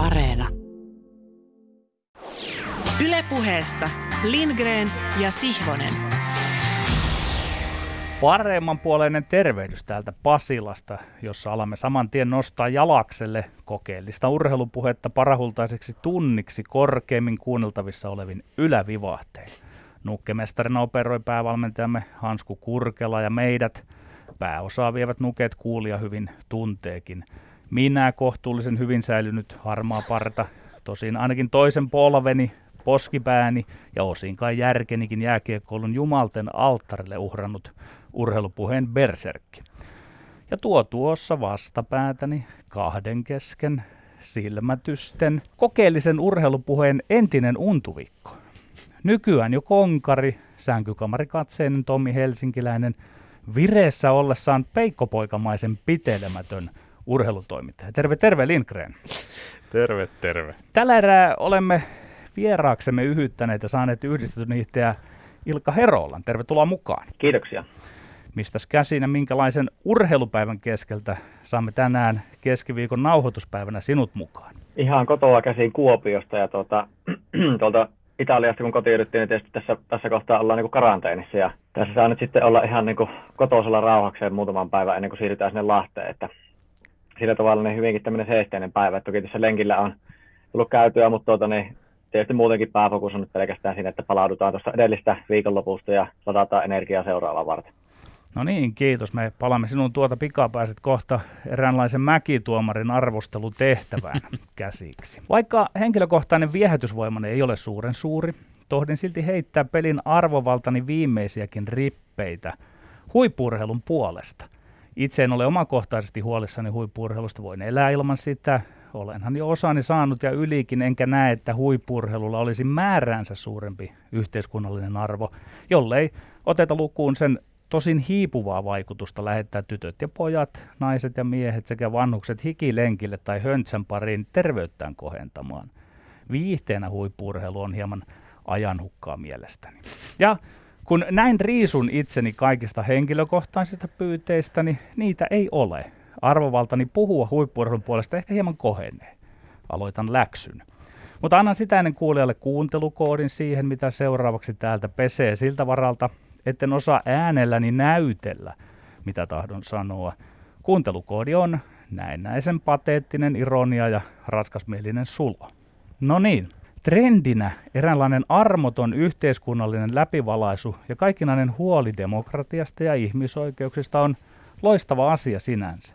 Areena. Ylepuheessa Lindgren ja Sihvonen. Paremmanpuoleinen tervehdys täältä Pasilasta, jossa alamme saman tien nostaa jalakselle kokeellista urheilupuhetta parahultaiseksi tunniksi korkeimmin kuunneltavissa olevin ylävivahteen. Nukkemestarina operoi päävalmentajamme Hansku Kurkela ja meidät pääosaa vievät nukeet kuulia hyvin tunteekin. Minä kohtuullisen hyvin säilynyt harmaa parta, tosin ainakin toisen polveni, poskipääni ja osin kai järkenikin jääkiekkoulun jumalten alttarille uhrannut urheilupuheen berserkki. Ja tuo tuossa vastapäätäni kahden kesken silmätysten kokeellisen urheilupuheen entinen untuvikko. Nykyään jo konkari, sänkykamarikatseinen Tommi Helsinkiläinen, vireessä ollessaan peikkopoikamaisen pitelemätön urheilutoimittaja. Terve, terve Lindgren. Terve, terve. Tällä erää olemme vieraaksemme yhyttäneet ja saaneet yhdistetyn itseä Ilkka Herolan. Tervetuloa mukaan. Kiitoksia. Mistäs käsin ja minkälaisen urheilupäivän keskeltä saamme tänään keskiviikon nauhoituspäivänä sinut mukaan? Ihan kotoa käsin Kuopiosta ja tuota, tuolta Italiasta kun kotiuduttiin, niin tietysti tässä, tässä kohtaa ollaan niin karanteenissa ja tässä saa nyt sitten olla ihan niin kotoisella rauhakseen muutaman päivän ennen kuin siirrytään sinne Lahteen, että sillä tavalla niin hyvinkin tämmöinen seesteinen päivä. Toki tässä lenkillä on tullut käytyä, mutta tuota, niin tietysti muutenkin pääfokus on nyt pelkästään siinä, että palaudutaan tuosta edellistä viikonlopusta ja ladataan energiaa seuraavaa varten. No niin, kiitos. Me palaamme sinun tuota pikapääset kohta eräänlaisen mäkituomarin arvostelutehtävään käsiksi. Vaikka henkilökohtainen viehätysvoimani ei ole suuren suuri, tohdin silti heittää pelin arvovaltani viimeisiäkin rippeitä huippurheilun puolesta. Itse en ole omakohtaisesti huolissani huippurheilusta, voin elää ilman sitä. Olenhan jo osani saanut ja ylikin, enkä näe, että huippurheilulla olisi määräänsä suurempi yhteiskunnallinen arvo, jollei oteta lukuun sen tosin hiipuvaa vaikutusta lähettää tytöt ja pojat, naiset ja miehet sekä vanhukset hikilenkille tai höntsän pariin terveyttään kohentamaan. Viihteenä huippurheilu on hieman ajanhukkaa mielestäni. Ja kun näin riisun itseni kaikista henkilökohtaisista pyyteistäni, niitä ei ole. Arvovaltani puhua huippurheilun puolesta ehkä hieman kohenee. Aloitan läksyn. Mutta annan sitä ennen kuulijalle kuuntelukoodin siihen, mitä seuraavaksi täältä pesee siltä varalta, etten osaa äänelläni näytellä, mitä tahdon sanoa. Kuuntelukoodi on näennäisen pateettinen ironia ja raskasmielinen sulo. No niin, trendinä eräänlainen armoton yhteiskunnallinen läpivalaisu ja kaikkinainen huoli demokratiasta ja ihmisoikeuksista on loistava asia sinänsä.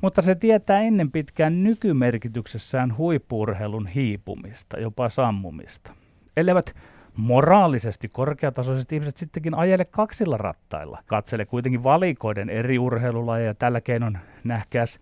Mutta se tietää ennen pitkään nykymerkityksessään huippurheilun hiipumista, jopa sammumista. Elevät moraalisesti korkeatasoiset ihmiset sittenkin ajele kaksilla rattailla. Katsele kuitenkin valikoiden eri urheilulajeja tällä keinon nähkäs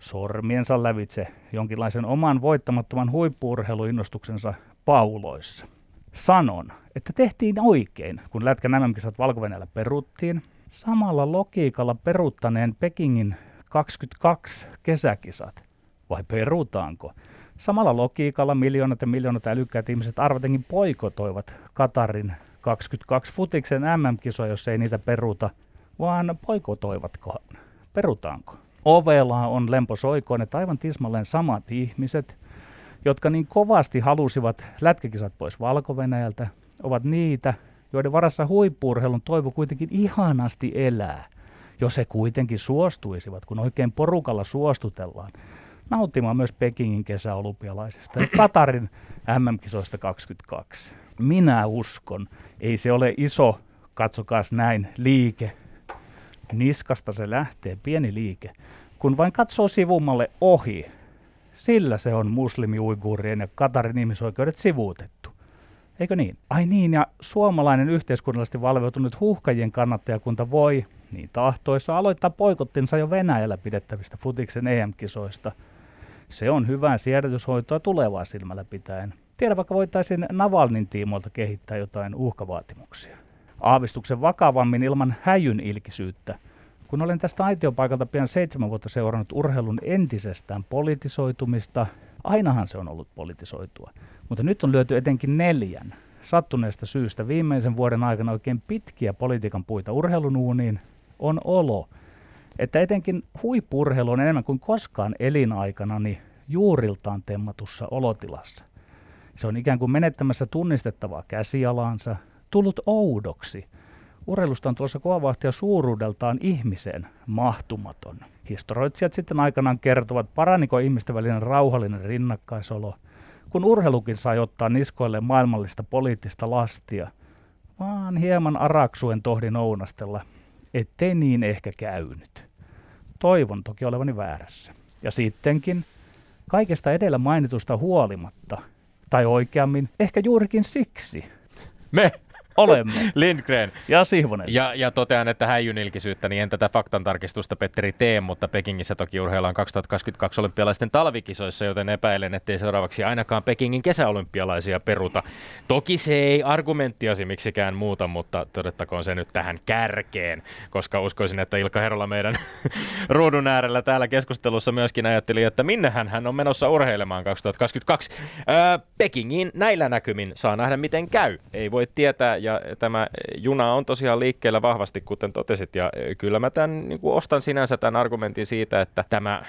sormiensa lävitse jonkinlaisen oman voittamattoman huippuurheiluinnostuksensa pauloissa. Sanon, että tehtiin oikein, kun Lätkän MM-kisat valko peruttiin. Samalla logiikalla peruttaneen Pekingin 22 kesäkisat. Vai perutaanko? Samalla logiikalla miljoonat ja miljoonat älykkäät ihmiset arvatenkin poikotoivat Katarin 22 futiksen MM-kisoja, jos ei niitä peruta, vaan poikotoivatko? Perutaanko? Ovella on Lempo Soikoinen, että aivan tismalleen samat ihmiset, jotka niin kovasti halusivat lätkäkisat pois valko ovat niitä, joiden varassa huippuurheilun toivo kuitenkin ihanasti elää, jos he kuitenkin suostuisivat, kun oikein porukalla suostutellaan nauttimaan myös Pekingin kesäolympialaisista ja Katarin MM-kisoista 22. Minä uskon, ei se ole iso, katsokaas näin, liike. Niskasta se lähtee, pieni liike. Kun vain katsoo sivummalle ohi, sillä se on muslimi-uiguurien ja Katarin ihmisoikeudet sivuutettu. Eikö niin? Ai niin, ja suomalainen yhteiskunnallisesti valveutunut huhkajien kannattajakunta voi, niin tahtoissa, aloittaa poikottinsa jo Venäjällä pidettävistä futiksen EM-kisoista – se on hyvää siedätyshoitoa tulevaa silmällä pitäen. Tiedä vaikka voitaisiin Navalnin tiimoilta kehittää jotain uhkavaatimuksia. Aavistuksen vakavammin ilman häjyn ilkisyyttä. Kun olen tästä aitiopaikalta pian seitsemän vuotta seurannut urheilun entisestään politisoitumista, ainahan se on ollut politisoitua. Mutta nyt on lyöty etenkin neljän sattuneesta syystä viimeisen vuoden aikana oikein pitkiä politiikan puita urheilun uuniin, on olo, että etenkin huippurheilu on enemmän kuin koskaan elinaikana niin juuriltaan temmatussa olotilassa. Se on ikään kuin menettämässä tunnistettavaa käsialansa, tullut oudoksi. Urheilusta on tulossa kovavahtia suuruudeltaan ihmiseen mahtumaton. Historioitsijat sitten aikanaan kertovat, paraniko ihmisten välinen rauhallinen rinnakkaisolo, kun urheilukin sai ottaa niskoille maailmallista poliittista lastia, vaan hieman araksuen tohdin ounastella, ettei niin ehkä käynyt. Toivon toki olevani väärässä. Ja sittenkin, kaikesta edellä mainitusta huolimatta, tai oikeammin, ehkä juurikin siksi, Me olemme. Lindgren. Ja Sihvonen. Ja, ja totean, että häijynilkisyyttä, niin en tätä faktantarkistusta Petteri tee, mutta Pekingissä toki urheillaan 2022 olympialaisten talvikisoissa, joten epäilen, ettei seuraavaksi ainakaan Pekingin kesäolympialaisia peruta. Toki se ei argumenttiasi miksikään muuta, mutta todettakoon se nyt tähän kärkeen, koska uskoisin, että Ilkka Herola meidän ruudun äärellä täällä keskustelussa myöskin ajatteli, että minnehän hän on menossa urheilemaan 2022. Öö, Pekingin näillä näkymin saa nähdä, miten käy. Ei voi tietää, ja tämä juna on tosiaan liikkeellä vahvasti, kuten totesit, ja kyllä mä tämän, niin kuin ostan sinänsä tämän argumentin siitä, että tämä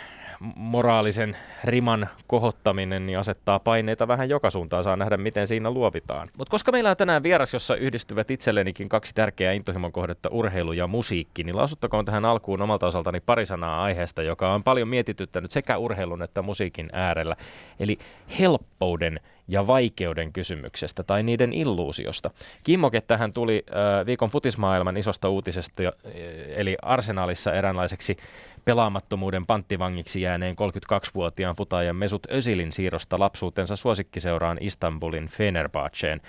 moraalisen riman kohottaminen niin asettaa paineita vähän joka suuntaan. Saa nähdä, miten siinä luovitaan. Mutta koska meillä on tänään vieras, jossa yhdistyvät itsellenikin kaksi tärkeää intohimon kohdetta, urheilu ja musiikki, niin lausuttakoon tähän alkuun omalta osaltani pari sanaa aiheesta, joka on paljon mietityttänyt sekä urheilun että musiikin äärellä. Eli helppouden ja vaikeuden kysymyksestä tai niiden illuusiosta. Kimmoke tähän tuli viikon futismaailman isosta uutisesta, eli Arsenalissa eräänlaiseksi pelaamattomuuden panttivangiksi jääneen 32-vuotiaan futaajan Mesut Özilin siirrosta lapsuutensa suosikkiseuraan Istanbulin Fenerbahceen.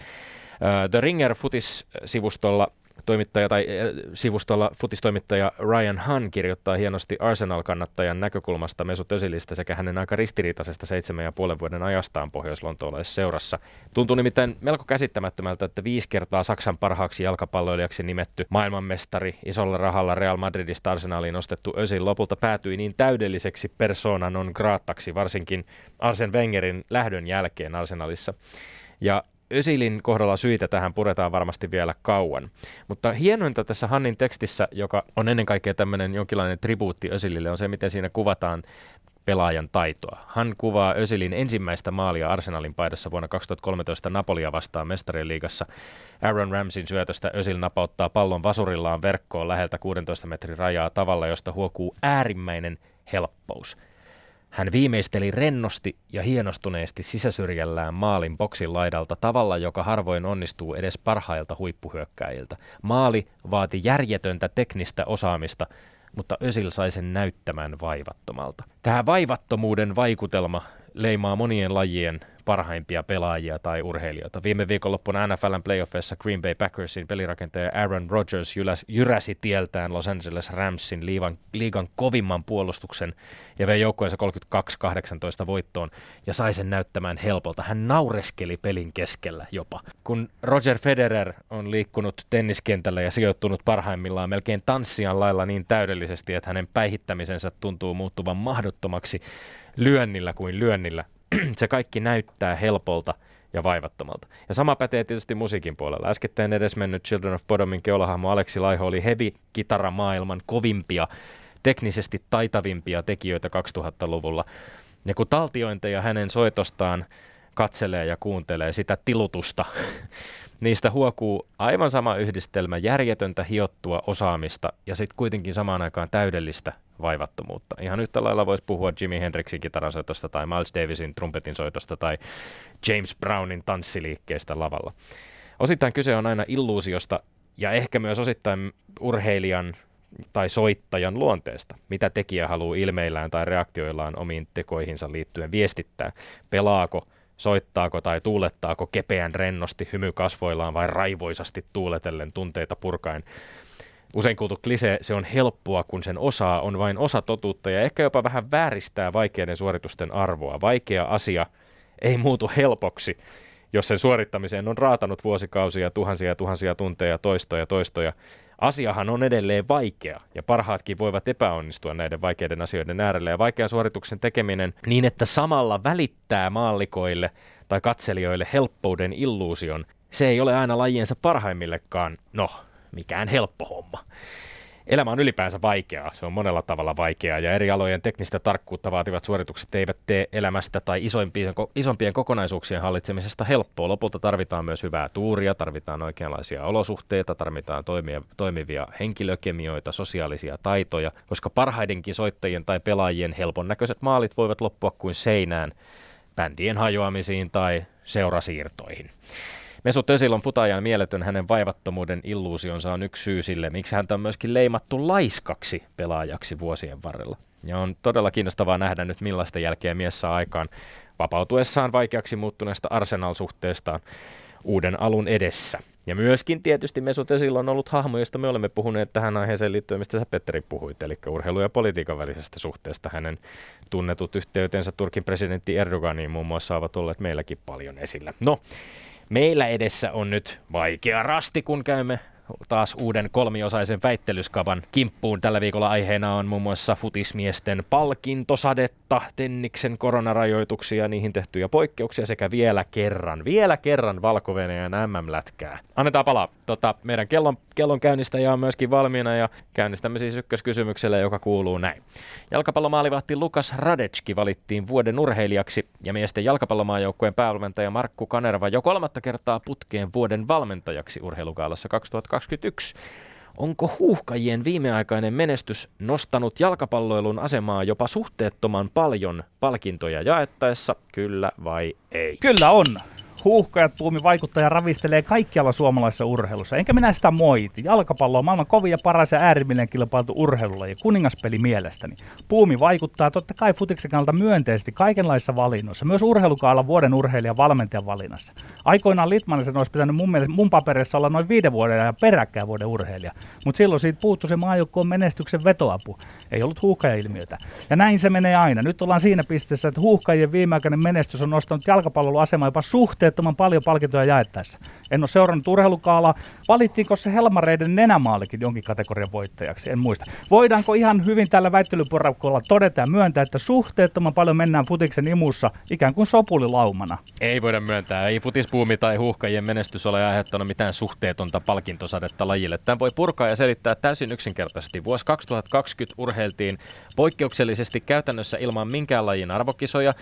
The Ringer Futis-sivustolla toimittaja tai äh, sivustolla futistoimittaja Ryan Hunn kirjoittaa hienosti Arsenal-kannattajan näkökulmasta Mesut Özilistä sekä hänen aika ristiriitaisesta seitsemän ja puolen vuoden ajastaan pohjois-lontoolaisessa seurassa. Tuntuu nimittäin melko käsittämättömältä, että viisi kertaa Saksan parhaaksi jalkapalloilijaksi nimetty maailmanmestari isolla rahalla Real Madridista Arsenaliin nostettu Özil lopulta päätyi niin täydelliseksi persoonan on graattaksi, varsinkin Arsen Wengerin lähdön jälkeen Arsenalissa. Ja Ösilin kohdalla syitä tähän puretaan varmasti vielä kauan. Mutta hienointa tässä Hannin tekstissä, joka on ennen kaikkea tämmöinen jonkinlainen tribuutti Ösilille, on se, miten siinä kuvataan pelaajan taitoa. Hän kuvaa Ösilin ensimmäistä maalia Arsenalin paidassa vuonna 2013 Napolia vastaan mestarien liigassa. Aaron Ramsin syötöstä Ösil napauttaa pallon vasurillaan verkkoon läheltä 16 metrin rajaa tavalla, josta huokuu äärimmäinen helppous – hän viimeisteli rennosti ja hienostuneesti sisäsyrjällään maalin boksin laidalta tavalla, joka harvoin onnistuu edes parhailta huippuhyökkäjiltä. Maali vaati järjetöntä teknistä osaamista, mutta Ösil sai sen näyttämään vaivattomalta. Tähän vaivattomuuden vaikutelma leimaa monien lajien parhaimpia pelaajia tai urheilijoita. Viime viikonloppuna NFLn playoffeissa Green Bay Packersin pelirakentaja Aaron Rodgers jyräsi tieltään Los Angeles Ramsin liigan, liigan kovimman puolustuksen ja vei joukkueensa 32-18 voittoon ja sai sen näyttämään helpolta. Hän naureskeli pelin keskellä jopa. Kun Roger Federer on liikkunut tenniskentällä ja sijoittunut parhaimmillaan melkein tanssian lailla niin täydellisesti, että hänen päihittämisensä tuntuu muuttuvan mahdottomaksi lyönnillä kuin lyönnillä, se kaikki näyttää helpolta ja vaivattomalta. Ja sama pätee tietysti musiikin puolella. Äskettäin edes mennyt Children of Bodomin keulahahmo Aleksi Laiho oli heavy maailman kovimpia, teknisesti taitavimpia tekijöitä 2000-luvulla. Ja kun taltiointeja hänen soitostaan katselee ja kuuntelee sitä tilutusta, niistä huokuu aivan sama yhdistelmä järjetöntä hiottua osaamista ja sitten kuitenkin samaan aikaan täydellistä vaivattomuutta. Ihan yhtä lailla voisi puhua Jimi Hendrixin kitaransoitosta tai Miles Davisin trumpetin soitosta tai James Brownin tanssiliikkeestä lavalla. Osittain kyse on aina illuusiosta ja ehkä myös osittain urheilijan tai soittajan luonteesta, mitä tekijä haluaa ilmeillään tai reaktioillaan omiin tekoihinsa liittyen viestittää. Pelaako, soittaako tai tuulettaako kepeän rennosti hymy kasvoillaan vai raivoisasti tuuletellen tunteita purkaen usein kuultu klisee, se on helppoa, kun sen osaa on vain osa totuutta ja ehkä jopa vähän vääristää vaikeiden suoritusten arvoa. Vaikea asia ei muutu helpoksi, jos sen suorittamiseen on raatanut vuosikausia, tuhansia ja tuhansia tunteja, toistoja, toistoja. Asiahan on edelleen vaikea ja parhaatkin voivat epäonnistua näiden vaikeiden asioiden äärellä. Ja vaikea suorituksen tekeminen niin, että samalla välittää maallikoille tai katselijoille helppouden illuusion, se ei ole aina lajiensa parhaimmillekaan, no, mikään helppo homma. Elämä on ylipäänsä vaikeaa. Se on monella tavalla vaikeaa ja eri alojen teknistä tarkkuutta vaativat suoritukset eivät tee elämästä tai isompien, isompien kokonaisuuksien hallitsemisesta helppoa. Lopulta tarvitaan myös hyvää tuuria, tarvitaan oikeanlaisia olosuhteita, tarvitaan toimia, toimivia henkilökemioita, sosiaalisia taitoja, koska parhaidenkin soittajien tai pelaajien helpon näköiset maalit voivat loppua kuin seinään bändien hajoamisiin tai seurasiirtoihin. Mesut Özil on futajan mieletön, hänen vaivattomuuden illuusionsa on yksi syy sille, miksi häntä on myöskin leimattu laiskaksi pelaajaksi vuosien varrella. Ja on todella kiinnostavaa nähdä nyt millaista jälkeä mies saa aikaan vapautuessaan vaikeaksi muuttuneesta Arsenal-suhteestaan uuden alun edessä. Ja myöskin tietysti Mesut Özil on ollut hahmo, josta me olemme puhuneet tähän aiheeseen liittyen, mistä sä Petteri puhuit, eli urheilu- ja politiikan välisestä suhteesta. Hänen tunnetut yhteytensä Turkin presidentti Erdoganiin muun muassa ovat olleet meilläkin paljon esillä. No, Meillä edessä on nyt vaikea rasti, kun käymme taas uuden kolmiosaisen väittelyskavan kimppuun. Tällä viikolla aiheena on muun muassa futismiesten palkintosadetta, Tenniksen koronarajoituksia, niihin tehtyjä poikkeuksia sekä vielä kerran, vielä kerran valko MM-lätkää. Annetaan palaa. Tota, meidän kellon, kellon käynnistäjä on myöskin valmiina ja käynnistämme siis ykköskysymykselle, joka kuuluu näin. Jalkapallomaalivahti Lukas Radecki valittiin vuoden urheilijaksi ja miesten jalkapallomaajoukkueen päävalmentaja Markku Kanerva jo kolmatta kertaa putkeen vuoden valmentajaksi urheilukaalassa 2021. Onko huuhkajien viimeaikainen menestys nostanut jalkapalloilun asemaa jopa suhteettoman paljon palkintoja jaettaessa, kyllä vai ei? Kyllä on huuhkajat puumi vaikuttaja ravistelee kaikkialla suomalaisessa urheilussa. Enkä minä sitä moiti. Jalkapallo on maailman kovin ja paras ja äärimmilleen kilpailtu urheilulla ja kuningaspeli mielestäni. Puumi vaikuttaa totta kai futiksen kannalta myönteisesti kaikenlaisissa valinnoissa, myös urheilukaalla vuoden urheilijan valmentajan valinnassa. Aikoinaan Litmanisen olisi pitänyt mun, mielestä, mun paperissa olla noin viiden vuoden ja peräkkäin vuoden urheilija, mutta silloin siitä puuttu se maajoukkoon menestyksen vetoapu. Ei ollut huuhkaja-ilmiötä. Ja näin se menee aina. Nyt ollaan siinä pisteessä, että huuhkajien viimeaikainen menestys on nostanut jalkapallon asemaa jopa suhteen suhteettoman paljon palkintoja jaettaessa. En ole seurannut urheilukaalaa. Valittiinko se Helmareiden nenämaalikin jonkin kategorian voittajaksi? En muista. Voidaanko ihan hyvin tällä väittelyporakolla todeta ja myöntää, että suhteettoman paljon mennään futiksen imussa ikään kuin sopulilaumana? Ei voida myöntää. Ei futispuumi tai huuhkajien menestys ole aiheuttanut mitään suhteetonta palkintosadetta lajille. Tämän voi purkaa ja selittää täysin yksinkertaisesti. Vuosi 2020 urheiltiin poikkeuksellisesti käytännössä ilman minkään lajin arvokisoja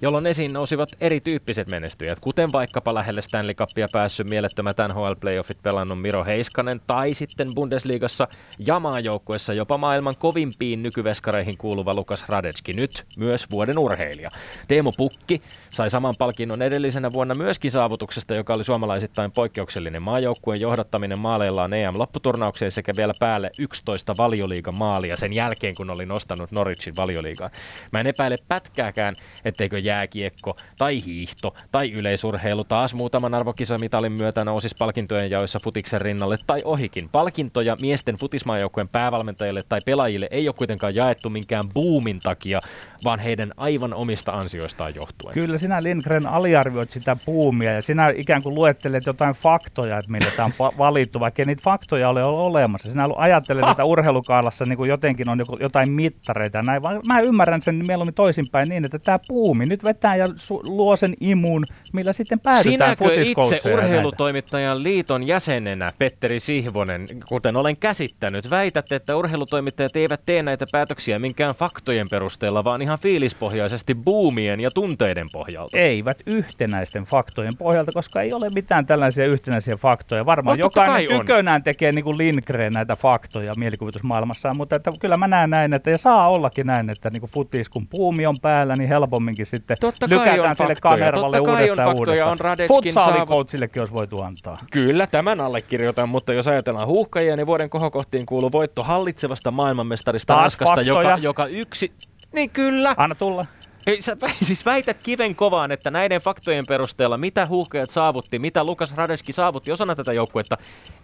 jolloin esiin nousivat erityyppiset menestyjät, kuten vaikkapa lähelle Stanley Cupia päässyt mielettömät NHL-playoffit pelannut Miro Heiskanen, tai sitten Bundesliigassa jamaajoukkuessa jopa maailman kovimpiin nykyveskareihin kuuluva Lukas Radecki, nyt myös vuoden urheilija. Teemu Pukki sai saman palkinnon edellisenä vuonna myöskin saavutuksesta, joka oli suomalaisittain poikkeuksellinen maajoukkueen johdattaminen maaleillaan EM-lopputurnaukseen sekä vielä päälle 11 valioliigan maalia sen jälkeen, kun oli nostanut Norwichin valioliigaan. Mä en epäile pätkääkään, etteikö jääkiekko tai hiihto tai yleisurheilu taas muutaman arvokisamitalin myötä nousisi palkintojen jaoissa futiksen rinnalle tai ohikin. Palkintoja miesten futismaajoukkueen päävalmentajille tai pelaajille ei ole kuitenkaan jaettu minkään boomin takia, vaan heidän aivan omista ansioistaan johtuen. Kyllä sinä Lindgren aliarvioit sitä buumia ja sinä ikään kuin luettelet jotain faktoja, että millä tämä on valittu, vaikka niitä faktoja ole olemassa. Sinä ajattelet, että urheilukaalassa niin kuin jotenkin on jotain mittareita. Näin. Mä ymmärrän sen mieluummin toisinpäin niin, että tämä buumi nyt vetää ja su- luo sen imun, millä sitten päädytään Sinäkö itse urheilutoimittajan liiton jäsenenä, Petteri Sihvonen, kuten olen käsittänyt, väität, että urheilutoimittajat eivät tee näitä päätöksiä minkään faktojen perusteella, vaan ihan fiilispohjaisesti buumien ja tunteiden pohjalta? Eivät yhtenäisten faktojen pohjalta, koska ei ole mitään tällaisia yhtenäisiä faktoja. Varmaan no, jokainen tykönään tekee niin kuin Lindgren näitä faktoja mielikuvitusmaailmassaan, mutta että kyllä mä näen näin, että ja saa ollakin näin, että niin kuin futis, kun puumi on päällä, niin helpomminkin sitten Totta lykätään sille Kanervalle uudestaan on uudestaan. On Futsaalikoutsillekin olisi voitu antaa. Kyllä, tämän allekirjoitan, mutta jos ajatellaan huuhkajia, niin vuoden kohokohtiin kuuluu voitto hallitsevasta maailmanmestarista Taas Ranskasta, joka, joka yksi... Niin kyllä. Anna tulla. Ei, sä siis väität kiven kovaan, että näiden faktojen perusteella, mitä huuhkajat saavutti, mitä Lukas Radeski saavutti osana tätä joukkuetta,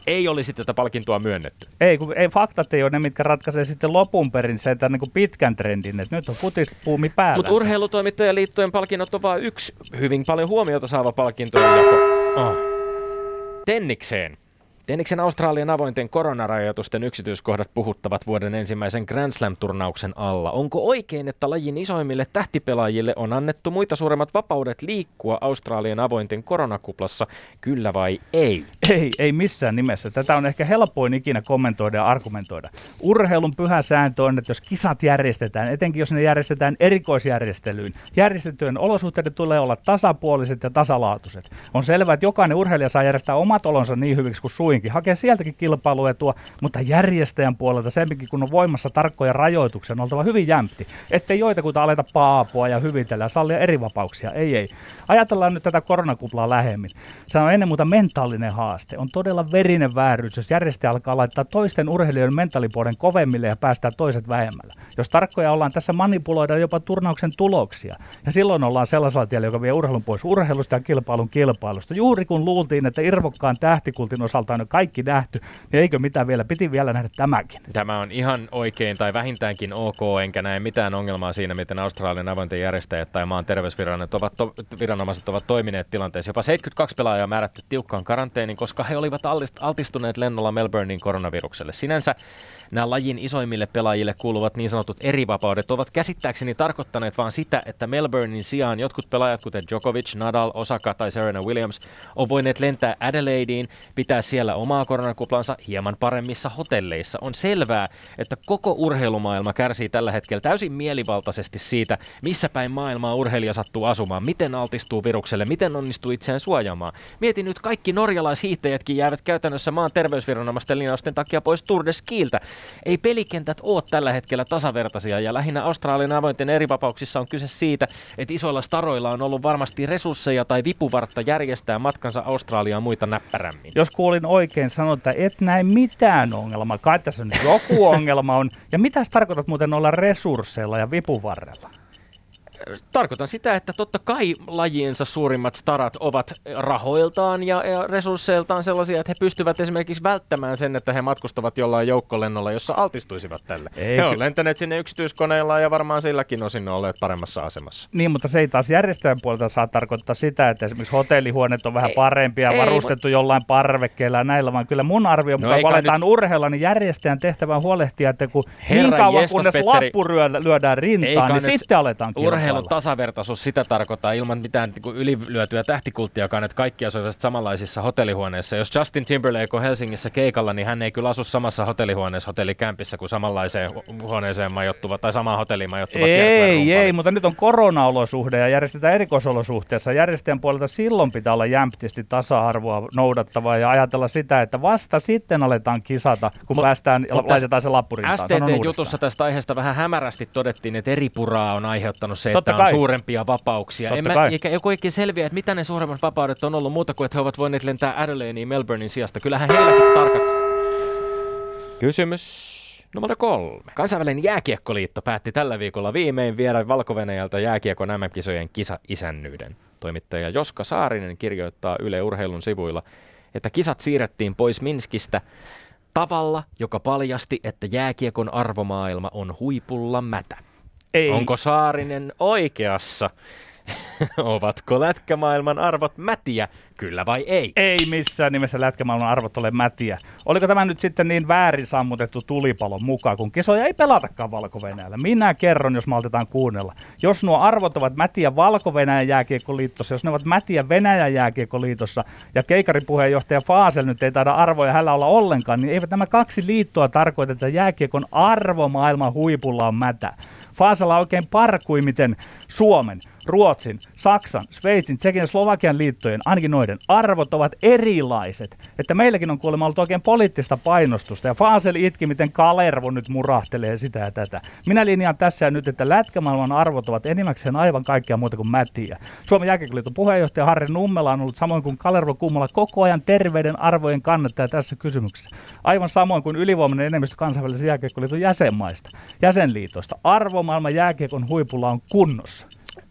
ei olisi tätä palkintoa myönnetty. Ei, kun ei, faktat ei ole ne, mitkä ratkaisee sitten lopun perin sen tämän niin pitkän trendin, että nyt on futispuumi päällä. Mutta urheilutoimittajaliittojen palkinnot on vain yksi hyvin paljon huomiota saava palkinto. Jako... Oh. Tennikseen Tenniksen Australian avointen koronarajoitusten yksityiskohdat puhuttavat vuoden ensimmäisen Grand Slam-turnauksen alla. Onko oikein, että lajin isoimmille tähtipelaajille on annettu muita suuremmat vapaudet liikkua Australian avointen koronakuplassa, kyllä vai ei? Ei, ei missään nimessä. Tätä on ehkä helpoin ikinä kommentoida ja argumentoida. Urheilun pyhä sääntö on, että jos kisat järjestetään, etenkin jos ne järjestetään erikoisjärjestelyyn, järjestettyjen olosuhteiden tulee olla tasapuoliset ja tasalaatuiset. On selvää, että jokainen urheilija saa järjestää omat olonsa niin hyviksi kuin suin suinkin, hakee sieltäkin kilpailuetua, mutta järjestäjän puolelta semminkin, kun on voimassa tarkkoja rajoituksia, on oltava hyvin jämpti, ettei joitakuta aleta paapua ja hyvitellä ja sallia eri vapauksia. Ei, ei. Ajatellaan nyt tätä koronakuplaa lähemmin. Se on ennen muuta mentaalinen haaste. On todella verinen vääryys, jos järjestäjä alkaa laittaa toisten urheilijoiden mentaalipuolen kovemmille ja päästää toiset vähemmällä. Jos tarkkoja ollaan, tässä manipuloidaan jopa turnauksen tuloksia. Ja silloin ollaan sellaisella tiellä, joka vie urheilun pois urheilusta ja kilpailun kilpailusta. Juuri kun luultiin, että irvokkaan tähtikultin osalta on jo kaikki nähty, niin eikö mitään vielä, piti vielä nähdä tämäkin. Tämä on ihan oikein tai vähintäänkin ok, enkä näe mitään ongelmaa siinä, miten Australian avointen järjestäjät tai maan terveysviranomaiset ovat toimineet tilanteessa. Jopa 72 pelaajaa määrätty tiukkaan karanteeniin, koska he olivat altistuneet lennolla Melbournein koronavirukselle. Sinänsä nämä lajin isoimmille pelaajille kuuluvat niin sanotut erivapaudet ovat käsittääkseni tarkoittaneet vain sitä, että Melbournein sijaan jotkut pelaajat, kuten Djokovic, Nadal, Osaka tai Serena Williams, on voineet lentää Adelaideen, pitää siellä omaa koronakuplansa hieman paremmissa hotelleissa. On selvää, että koko urheilumaailma kärsii tällä hetkellä täysin mielivaltaisesti siitä, missä päin maailmaa urheilija sattuu asumaan, miten altistuu virukselle, miten onnistuu itseään suojaamaan. Mietin nyt, kaikki norjalaishiihtäjätkin jäävät käytännössä maan terveysviranomaisten linjausten takia pois Tour de Skiltä. Ei pelikentät ole tällä hetkellä tasavertaisia ja lähinnä Australian avointen erivapauksissa on kyse siitä, että isoilla staroilla on ollut varmasti resursseja tai vipuvartta järjestää matkansa Australiaan muita näppärämmin. Jos kuulin oikein, sanoa, että et näe mitään ongelmaa. Kai tässä nyt joku ongelma on. Ja mitä tarkoitat muuten olla resursseilla ja vipuvarrella? Tarkoitan sitä, että totta kai lajiensa suurimmat starat ovat rahoiltaan ja, ja resursseiltaan sellaisia, että he pystyvät esimerkiksi välttämään sen, että he matkustavat jollain joukkolennolla, jossa altistuisivat tälle. Ei, he ovat lentäneet sinne yksityiskoneilla ja varmaan silläkin osin olleet paremmassa asemassa. Niin, mutta se ei taas järjestäjän puolelta saa tarkoittaa sitä, että esimerkiksi hotellihuoneet on vähän ei, parempia, ei, varustettu ei, jollain parvekkeella ja näillä, vaan kyllä mun arvio no mukaan valetaan nyt... urheilla, niin järjestäjän tehtävä on huolehtia, että kun Herran niin kauan kunnes Petteri, lappu lyödään rintaan, niin sitten aletaan kilpailla urheilun tasavertaisuus sitä tarkoittaa ilman mitään niin ylilyötyä tähtikulttiakaan, että kaikki asuisivat samanlaisissa hotellihuoneissa. Jos Justin Timberlake on Helsingissä keikalla, niin hän ei kyllä asu samassa hotellihuoneessa hotellikämpissä kuin samanlaiseen huoneeseen majoittuva tai samaan hotelliin majoittuva Ei, ei, mutta nyt on koronaolosuhde ja järjestetään erikoisolosuhteessa. Järjestäjän puolelta silloin pitää olla jämptisti tasa-arvoa noudattavaa ja ajatella sitä, että vasta sitten aletaan kisata, kun Mut, päästään ja laitetaan se lappurintaan. STT-jutussa tästä aiheesta vähän hämärästi todettiin, että eri puraa on aiheuttanut se, Totta on kai. suurempia vapauksia. Totta en mä, eikä joku oikein selviä, että mitä ne suuremmat vapaudet on ollut muuta kuin, että he ovat voineet lentää Adelaidein Melbournein sijasta. Kyllähän heilläkin tarkat. Kysymys numero kolme. Kansainvälinen jääkiekkoliitto päätti tällä viikolla viimein viedä valko jääkiekon MM-kisojen kisa-isännyyden. Toimittaja Joska Saarinen kirjoittaa Yle Urheilun sivuilla, että kisat siirrettiin pois Minskistä tavalla, joka paljasti, että jääkiekon arvomaailma on huipulla mätä. Ei. Onko Saarinen oikeassa? Ovatko lätkämaailman arvot mätiä, kyllä vai ei? Ei missään nimessä lätkämaailman arvot ole mätiä. Oliko tämä nyt sitten niin väärin sammutettu tulipalon mukaan, kun kisoja ei pelatakaan valko -Venäjällä? Minä kerron, jos maltetaan kuunnella. Jos nuo arvot ovat mätiä valko jääkiekkoliitossa, jos ne ovat mätiä Venäjän jääkiekkoliitossa ja keikaripuheenjohtaja Faasel nyt ei taida arvoja hänellä olla ollenkaan, niin eivät nämä kaksi liittoa tarkoita, että jääkiekon arvo maailman huipulla on mätä. Faasala oikein parkui, miten Suomen, Ruotsin, Saksan, Sveitsin, Tsekin ja Slovakian liittojen, ainakin noiden, arvot ovat erilaiset. Että meilläkin on kuulemma ollut oikein poliittista painostusta. Ja Faasel itki, miten Kalervo nyt murahtelee sitä ja tätä. Minä linjaan tässä ja nyt, että lätkämaailman arvot ovat enimmäkseen aivan kaikkea muuta kuin mätiä. Suomen jääkiekkoliiton puheenjohtaja Harri Nummela on ollut samoin kuin Kalervo Kummala koko ajan terveyden arvojen kannattaja tässä kysymyksessä. Aivan samoin kuin ylivoimainen enemmistö kansainvälisen jääkiekkoliiton jäsenmaista, jäsenliitoista. Arvomaailman jääkiekon huipulla on kunnossa.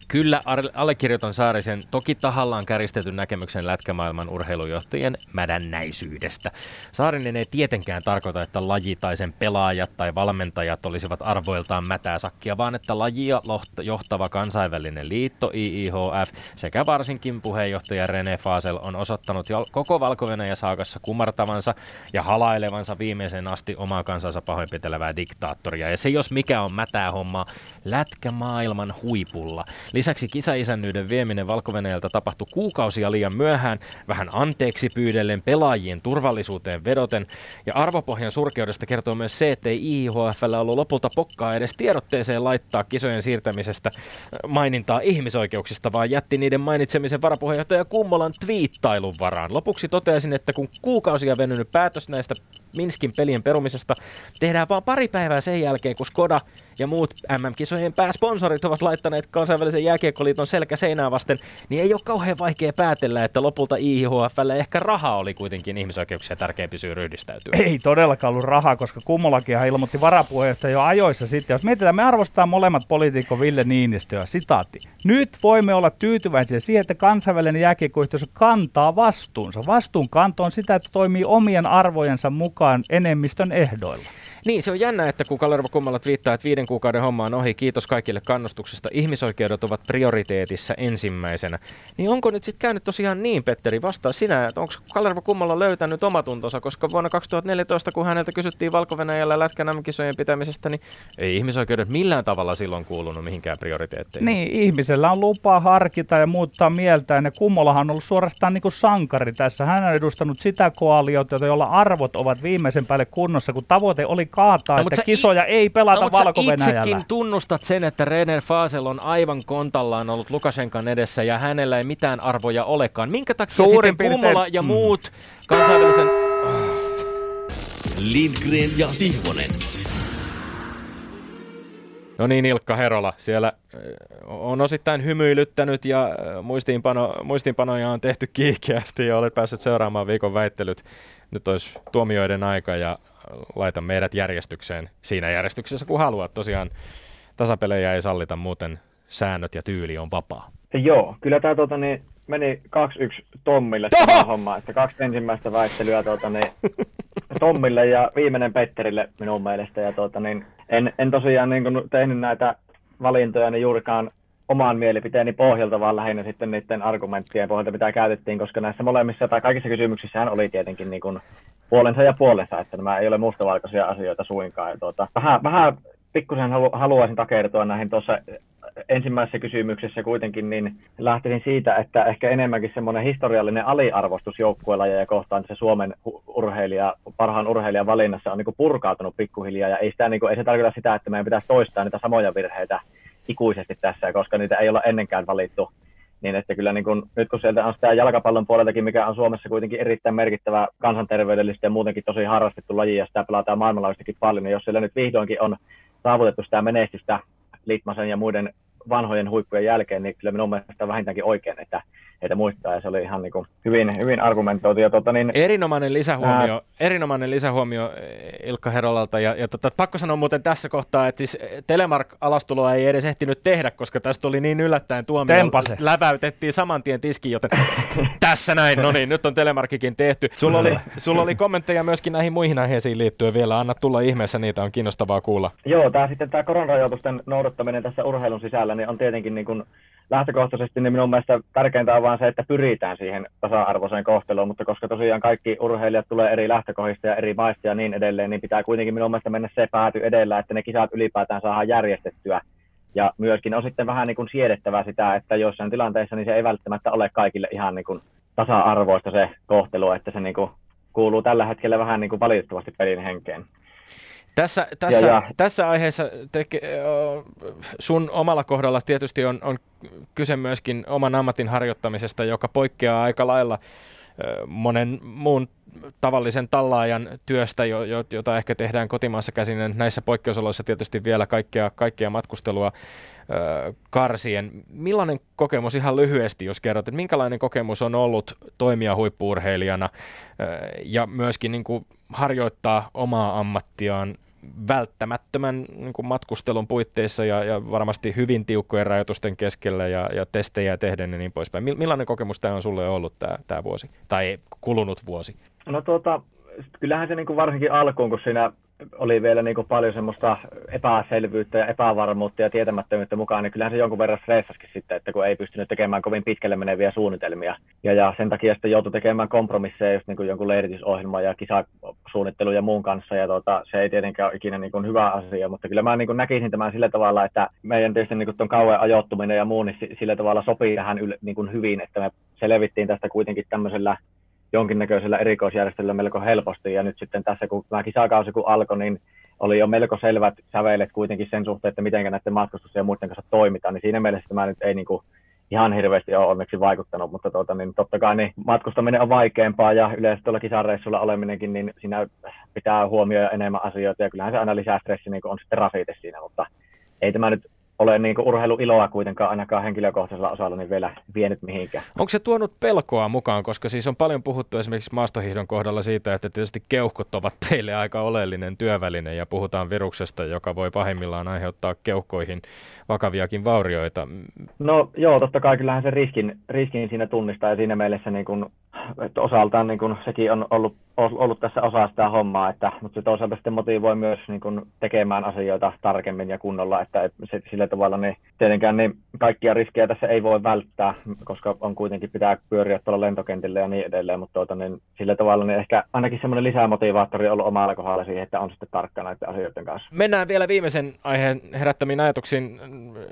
Kyllä allekirjoitan Saarisen toki tahallaan käristetyn näkemyksen lätkämaailman urheilujohtajien mädännäisyydestä. Saarinen ei tietenkään tarkoita, että laji tai sen pelaajat tai valmentajat olisivat arvoiltaan mätää sakkia, vaan että lajia johtava kansainvälinen liitto IIHF sekä varsinkin puheenjohtaja René Fasel on osoittanut jo koko valko saakassa kumartavansa ja halailevansa viimeisen asti omaa kansansa pahoinpitelevää diktaattoria. Ja se jos mikä on mätää hommaa lätkämaailman huipulla. Lisäksi kisaisännyyden vieminen valko tapahtui kuukausia liian myöhään, vähän anteeksi pyydellen pelaajien turvallisuuteen vedoten. Ja arvopohjan surkeudesta kertoo myös se, että ei IHFllä ollut lopulta pokkaa edes tiedotteeseen laittaa kisojen siirtämisestä mainintaa ihmisoikeuksista, vaan jätti niiden mainitsemisen varapuheenjohtaja Kummolan twiittailun varaan. Lopuksi toteaisin, että kun kuukausia venynyt päätös näistä Minskin pelien perumisesta tehdään vaan pari päivää sen jälkeen, kun Skoda ja muut MM-kisojen pääsponsorit ovat laittaneet kansainvälisen jääkiekkoliiton selkä seinää vasten, niin ei ole kauhean vaikea päätellä, että lopulta IHFlle ehkä raha oli kuitenkin ihmisoikeuksia tärkeämpi syy ryhdistäytyä. Ei todellakaan ollut rahaa, koska Kummolakinhan ilmoitti varapuheenjohtaja jo ajoissa sitten. Jos mietitään, me arvostetaan molemmat poliitikko Ville Niinistöä. Sitaatti. Nyt voimme olla tyytyväisiä siihen, että kansainvälinen jääkiekkoyhteisö kantaa vastuunsa. Vastuunkanto on sitä, että toimii omien arvojensa mukaan enemmistön ehdoilla. Niin, se on jännä, että kun Kalervo Kummalla viittaa, että viiden kuukauden homma on ohi, kiitos kaikille kannustuksesta, ihmisoikeudet ovat prioriteetissa ensimmäisenä. Niin onko nyt sitten käynyt tosiaan niin, Petteri, vastaa sinä, että onko Kalervo Kummalla löytänyt omatuntonsa, koska vuonna 2014, kun häneltä kysyttiin valko lätkän kisojen pitämisestä, niin ei ihmisoikeudet millään tavalla silloin kuulunut mihinkään prioriteetteihin. Niin, ihmisellä on lupa harkita ja muuttaa mieltään, ja Kummolahan on ollut suorastaan niin kuin sankari tässä. Hän on edustanut sitä koaliota, jolla arvot ovat viimeisen päälle kunnossa, kun tavoite oli kaataa, no, että kisoja i- ei pelata no, valko itsekin tunnustat sen, että René Fasel on aivan kontallaan ollut Lukashenkan edessä ja hänellä ei mitään arvoja olekaan. Minkä takia Suurin sitten piirtein... Kummola ja mm. muut kansainvälisen... Lindgren ja Sihvonen. No niin, Ilkka Herola, siellä on osittain hymyilyttänyt ja muistiinpano, muistiinpanoja on tehty kiihkeästi ja olet päässyt seuraamaan viikon väittelyt. Nyt olisi tuomioiden aika ja laita meidät järjestykseen siinä järjestyksessä, kun haluat. Tosiaan tasapelejä ei sallita, muuten säännöt ja tyyli on vapaa. Joo, kyllä tämä tota, niin, meni 2-1 Tommille tämä homma, että kaksi ensimmäistä väittelyä tota, niin, Tommille ja viimeinen Petterille minun mielestä. Ja, tota, niin, en, en tosiaan niin kun, tehnyt näitä valintoja niin juurikaan oman mielipiteeni pohjalta, vaan lähinnä sitten niiden argumenttien pohjalta, mitä käytettiin, koska näissä molemmissa tai kaikissa kysymyksissä oli tietenkin niin kuin puolensa ja puolensa, että nämä ei ole mustavalkoisia asioita suinkaan. Ja tuota, vähän, vähän pikkusen halu, haluaisin takertua näihin tuossa ensimmäisessä kysymyksessä kuitenkin, niin lähtisin siitä, että ehkä enemmänkin semmoinen historiallinen aliarvostus ja kohtaan, se Suomen urheilija, parhaan urheilijan valinnassa on niin kuin purkautunut pikkuhiljaa, ja ei, sitä, niin kuin, ei se tarkoita sitä, että meidän pitäisi toistaa niitä samoja virheitä ikuisesti tässä, koska niitä ei olla ennenkään valittu. Niin että kyllä niin kun, nyt kun sieltä on sitä jalkapallon puoleltakin, mikä on Suomessa kuitenkin erittäin merkittävä kansanterveydellisesti ja muutenkin tosi harrastettu laji ja sitä pelataan maailmanlaajuisestikin paljon, niin jos siellä nyt vihdoinkin on saavutettu sitä menestystä Litmasen ja muiden vanhojen huippujen jälkeen, niin kyllä minun mielestä vähintäänkin oikein, että heitä muistaa, ja se oli ihan niin kuin hyvin, hyvin argumentoitu. Ja tota, niin, erinomainen, lisähuomio, ää... erinomainen lisähuomio eh, Ilkka Herolalta, ja, ja tota, pakko sanoa muuten tässä kohtaa, että siis Telemark-alastuloa ei edes ehtinyt tehdä, koska tästä tuli niin yllättäen tuomio, Tempase. läväytettiin saman tien tiski, joten tässä näin, no niin, nyt on Telemarkikin tehty. Sulla oli, sulla oli kommentteja myöskin näihin muihin aiheisiin liittyen vielä, anna tulla ihmeessä, niitä on kiinnostavaa kuulla. Joo, tämä sitten tämä koronarajoitusten noudattaminen tässä urheilun sisällä niin on tietenkin niin kuin lähtökohtaisesti niin minun mielestä tärkeintä on vain se, että pyritään siihen tasa-arvoiseen kohteluun, mutta koska tosiaan kaikki urheilijat tulee eri lähtökohdista ja eri maista ja niin edelleen, niin pitää kuitenkin minun mielestä mennä se pääty edellä, että ne kisat ylipäätään saadaan järjestettyä. Ja myöskin on sitten vähän niin kuin siedettävä sitä, että jossain tilanteessa niin se ei välttämättä ole kaikille ihan niin kuin tasa-arvoista se kohtelu, että se niin kuin kuuluu tällä hetkellä vähän niin kuin valitettavasti pelin henkeen. Tässä, tässä, ja, ja. tässä aiheessa teke, sun omalla kohdalla tietysti on, on kyse myöskin oman ammatin harjoittamisesta, joka poikkeaa aika lailla monen muun tavallisen tallaajan työstä, jota ehkä tehdään kotimaassa käsin. Näissä poikkeusoloissa tietysti vielä kaikkea, kaikkea matkustelua karsien. Millainen kokemus ihan lyhyesti, jos kerrot, että minkälainen kokemus on ollut toimia huippuurheilijana ja myöskin niin kuin harjoittaa omaa ammattiaan välttämättömän niin matkustelun puitteissa ja, ja varmasti hyvin tiukkojen rajoitusten keskellä ja, ja testejä tehden ja niin poispäin. Millainen kokemus tämä on sulle ollut tämä, tämä vuosi tai kulunut vuosi? No tuota, kyllähän se niin kuin varsinkin alkuun, kun siinä oli vielä niin kuin paljon semmoista epäselvyyttä ja epävarmuutta ja tietämättömyyttä mukaan, niin kyllähän se jonkun verran stressaskin sitten, että kun ei pystynyt tekemään kovin pitkälle meneviä suunnitelmia. Ja, ja sen takia sitten joutui tekemään kompromisseja just niin kuin jonkun leiritysohjelman ja kisasuunnittelun ja muun kanssa. Ja tuota, se ei tietenkään ole ikinä niin kuin hyvä asia, mutta kyllä mä niin kuin näkisin tämän sillä tavalla, että meidän tietysti niin kuin tuon kauan ajoittuminen ja muu, niin sillä tavalla sopii tähän niin kuin hyvin, että me selvittiin tästä kuitenkin tämmöisellä jonkinnäköisellä erikoisjärjestelyllä melko helposti. Ja nyt sitten tässä, kun tämä kisakausi kun alkoi, niin oli jo melko selvät sävelet kuitenkin sen suhteen, että miten näiden matkustus- ja muiden kanssa toimitaan. Niin siinä mielessä tämä nyt ei niin kuin ihan hirveästi ole onneksi vaikuttanut, mutta tuota, niin totta kai niin matkustaminen on vaikeampaa ja yleensä tuolla kisareissulla oleminenkin, niin siinä pitää huomioida enemmän asioita ja kyllähän se aina lisää stressi niin on sitten rasite siinä, mutta ei tämä nyt ole niin urheiluiloa kuitenkaan ainakaan henkilökohtaisella osalla niin vielä vienyt mihinkään. Onko se tuonut pelkoa mukaan, koska siis on paljon puhuttu esimerkiksi maastohihdon kohdalla siitä, että tietysti keuhkot ovat teille aika oleellinen työväline ja puhutaan viruksesta, joka voi pahimmillaan aiheuttaa keuhkoihin vakaviakin vaurioita. No joo, totta kai kyllähän se riskin, riskin siinä tunnistaa ja siinä mielessä niin kun että osaltaan niin kun, sekin on ollut, ollut tässä osa sitä hommaa, että, mutta se toisaalta sitten motivoi myös niin kun, tekemään asioita tarkemmin ja kunnolla, että se, sillä tavalla niin tietenkään niin kaikkia riskejä tässä ei voi välttää, koska on kuitenkin pitää pyöriä tuolla lentokentillä ja niin edelleen, mutta tuota, niin, sillä tavalla niin ehkä ainakin semmoinen lisämotivaattori on ollut omalla kohdalla siihen, että on sitten tarkka näiden asioiden kanssa. Mennään vielä viimeisen aiheen herättämiin ajatuksiin.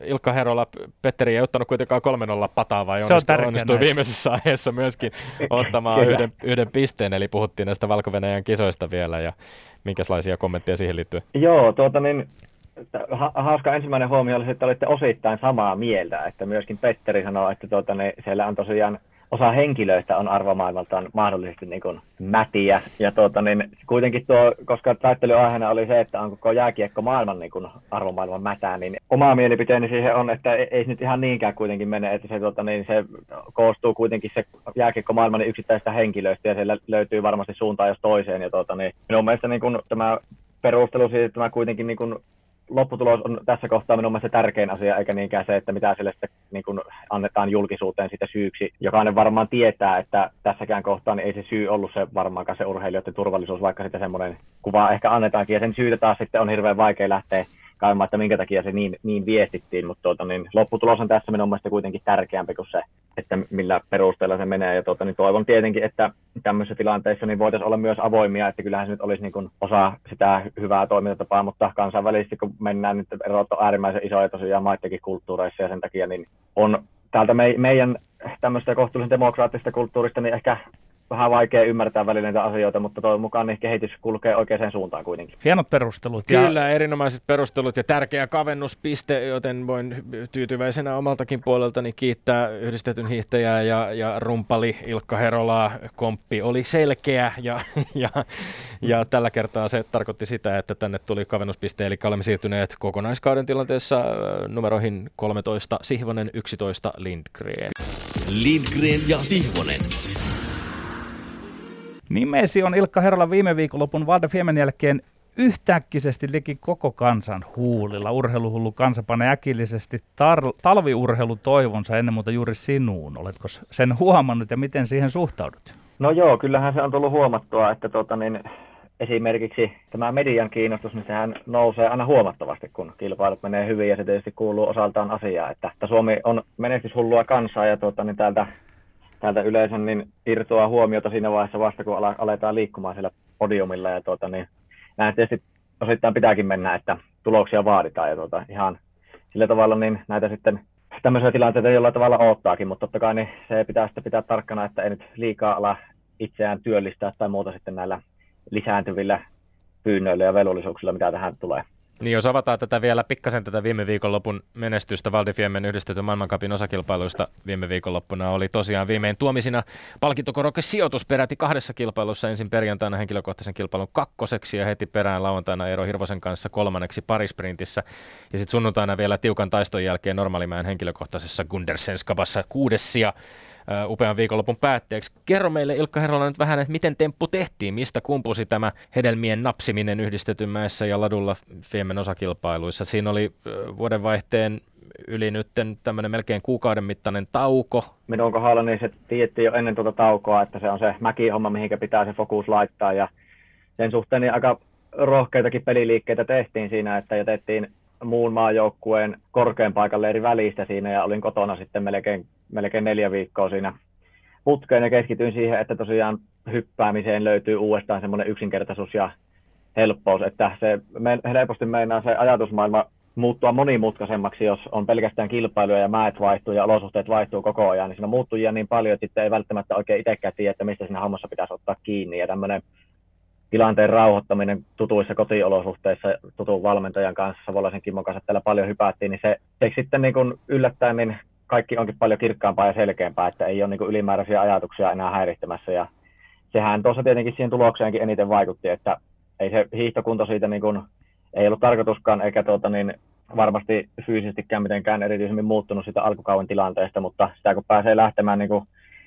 Ilkka Herola, Petteri ei ottanut kuitenkaan 3-0 pataa, vai onnistui, onnistui viimeisessä aiheessa myöskin ottamaan yhden, yhden pisteen, eli puhuttiin näistä valko kisoista vielä, ja minkälaisia kommentteja siihen liittyy? Joo, tuota niin, hauska ensimmäinen huomio oli, että olitte osittain samaa mieltä, että myöskin Petteri sanoi, että tuota, niin siellä on tosiaan osa henkilöistä on arvomaailmaltaan mahdollisesti niin kuin mätiä. Ja tuota, niin kuitenkin tuo, koska taitteluaiheena oli se, että on koko jääkiekko maailman niin kuin arvomaailman mätää, niin oma mielipiteeni siihen on, että ei, ei se nyt ihan niinkään kuitenkin mene, että se, tuota, niin se koostuu kuitenkin se jääkiekko maailman niin yksittäistä henkilöistä ja siellä löytyy varmasti suuntaan jos toiseen. Ja tuota, niin minun mielestä niin kuin tämä perustelu siitä, että mä kuitenkin niin kuin lopputulos on tässä kohtaa minun mielestä tärkein asia, eikä niinkään se, että mitä sille sitten niin kuin annetaan julkisuuteen sitä syyksi. Jokainen varmaan tietää, että tässäkään kohtaa niin ei se syy ollut se varmaankaan se urheilijoiden turvallisuus, vaikka sitten semmoinen kuva ehkä annetaankin. Ja sen syytä taas sitten on hirveän vaikea lähteä kaivamaan, että minkä takia se niin, niin viestittiin, mutta tuota, niin lopputulos on tässä minun mielestä kuitenkin tärkeämpi kuin se, että millä perusteella se menee. Ja tuota, niin toivon tietenkin, että tämmöisissä tilanteissa niin voitaisiin olla myös avoimia, että kyllähän se nyt olisi niin kuin osa sitä hyvää toimintatapaa, mutta kansainvälisesti kun mennään, niin erot on äärimmäisen isoja tosiaan maittekin kulttuureissa ja sen takia niin on täältä me, meidän tämmöistä kohtuullisen demokraattista kulttuurista, niin ehkä vähän vaikea ymmärtää välillä näitä asioita, mutta toivon mukaan niin kehitys kulkee oikeaan suuntaan kuitenkin. Hienot perustelut. Kyllä, ja... erinomaiset perustelut ja tärkeä kavennuspiste, joten voin tyytyväisenä omaltakin puoleltani kiittää yhdistetyn hiihtäjää ja, ja rumpali Ilkka Herolaa. Komppi oli selkeä ja, ja, ja tällä kertaa se tarkoitti sitä, että tänne tuli kavennuspiste, eli olemme siirtyneet kokonaiskauden tilanteessa äh, numeroihin 13 Sihvonen, 11 Lindgren. Lindgren ja Sihvonen. Nimesi on Ilkka Herola viime viikonlopun Valde Fiemen jälkeen yhtäkkisesti liki koko kansan huulilla. Urheiluhullu kansa panee äkillisesti tar- talviurheilu toivonsa ennen muuta juuri sinuun. Oletko sen huomannut ja miten siihen suhtaudut? No joo, kyllähän se on tullut huomattua, että tota niin, esimerkiksi tämä median kiinnostus, niin sehän nousee aina huomattavasti, kun kilpailut menee hyvin ja se tietysti kuuluu osaltaan asiaa, että, että Suomi on menestyshullua kansaa ja tuota, niin täältä täältä yleensä niin irtoaa huomiota siinä vaiheessa vasta, kun aletaan liikkumaan siellä podiumilla. Ja tuota, niin, näin tietysti osittain pitääkin mennä, että tuloksia vaaditaan. Ja tuota, ihan sillä tavalla niin näitä sitten tämmöisiä tilanteita jollain tavalla odottaakin, mutta totta kai niin se pitää sitten pitää tarkkana, että ei nyt liikaa ala itseään työllistää tai muuta sitten näillä lisääntyvillä pyynnöillä ja velvollisuuksilla, mitä tähän tulee. Niin jos avataan tätä vielä pikkasen tätä viime viikonlopun menestystä Valdifiemen yhdistetyn maailmankapin osakilpailuista viime viikonloppuna oli tosiaan viimein tuomisina palkintokoroke sijoitus peräti kahdessa kilpailussa. Ensin perjantaina henkilökohtaisen kilpailun kakkoseksi ja heti perään lauantaina Eero Hirvosen kanssa kolmanneksi parisprintissä. Ja sitten sunnuntaina vielä tiukan taiston jälkeen normaalimäen henkilökohtaisessa Gundersenskabassa kuudessia upean viikonlopun päätteeksi. Kerro meille Ilkka Herola nyt vähän, että miten temppu tehtiin, mistä kumpusi tämä hedelmien napsiminen yhdistetynmäessä ja ladulla Fiemen osakilpailuissa. Siinä oli vuodenvaihteen yli nytten tämmöinen melkein kuukauden mittainen tauko. Minun kohdalla niin se tiedettiin jo ennen tuota taukoa, että se on se mäkihomma, mihinkä pitää se fokus laittaa ja sen suhteen niin aika rohkeitakin peliliikkeitä tehtiin siinä, että jätettiin muun maajoukkueen korkean paikalle eri välistä siinä ja olin kotona sitten melkein, melkein neljä viikkoa siinä putkeen ja keskityin siihen, että tosiaan hyppäämiseen löytyy uudestaan semmoinen yksinkertaisuus ja helppous, että se helposti meinaa se ajatusmaailma muuttua monimutkaisemmaksi, jos on pelkästään kilpailuja ja mäet vaihtuu ja olosuhteet vaihtuu koko ajan, niin siinä muuttuu niin paljon, että sitten ei välttämättä oikein itsekään tiedä, että mistä siinä hommassa pitäisi ottaa kiinni. Ja tämmöinen tilanteen rauhoittaminen tutuissa kotiolosuhteissa tutun valmentajan kanssa, Savolaisen Kimmon kanssa täällä paljon hypättiin, niin se, se sitten niin kuin yllättäen niin kaikki onkin paljon kirkkaampaa ja selkeämpää, että ei ole niin kuin ylimääräisiä ajatuksia enää häirittämässä. Ja sehän tuossa tietenkin siihen tulokseenkin eniten vaikutti, että ei se hiihtokunto siitä niin kuin ei ollut tarkoituskaan, eikä tuota, niin varmasti fyysisestikään mitenkään erityisemmin muuttunut sitä alkukauden tilanteesta, mutta sitä kun pääsee lähtemään niin, kuin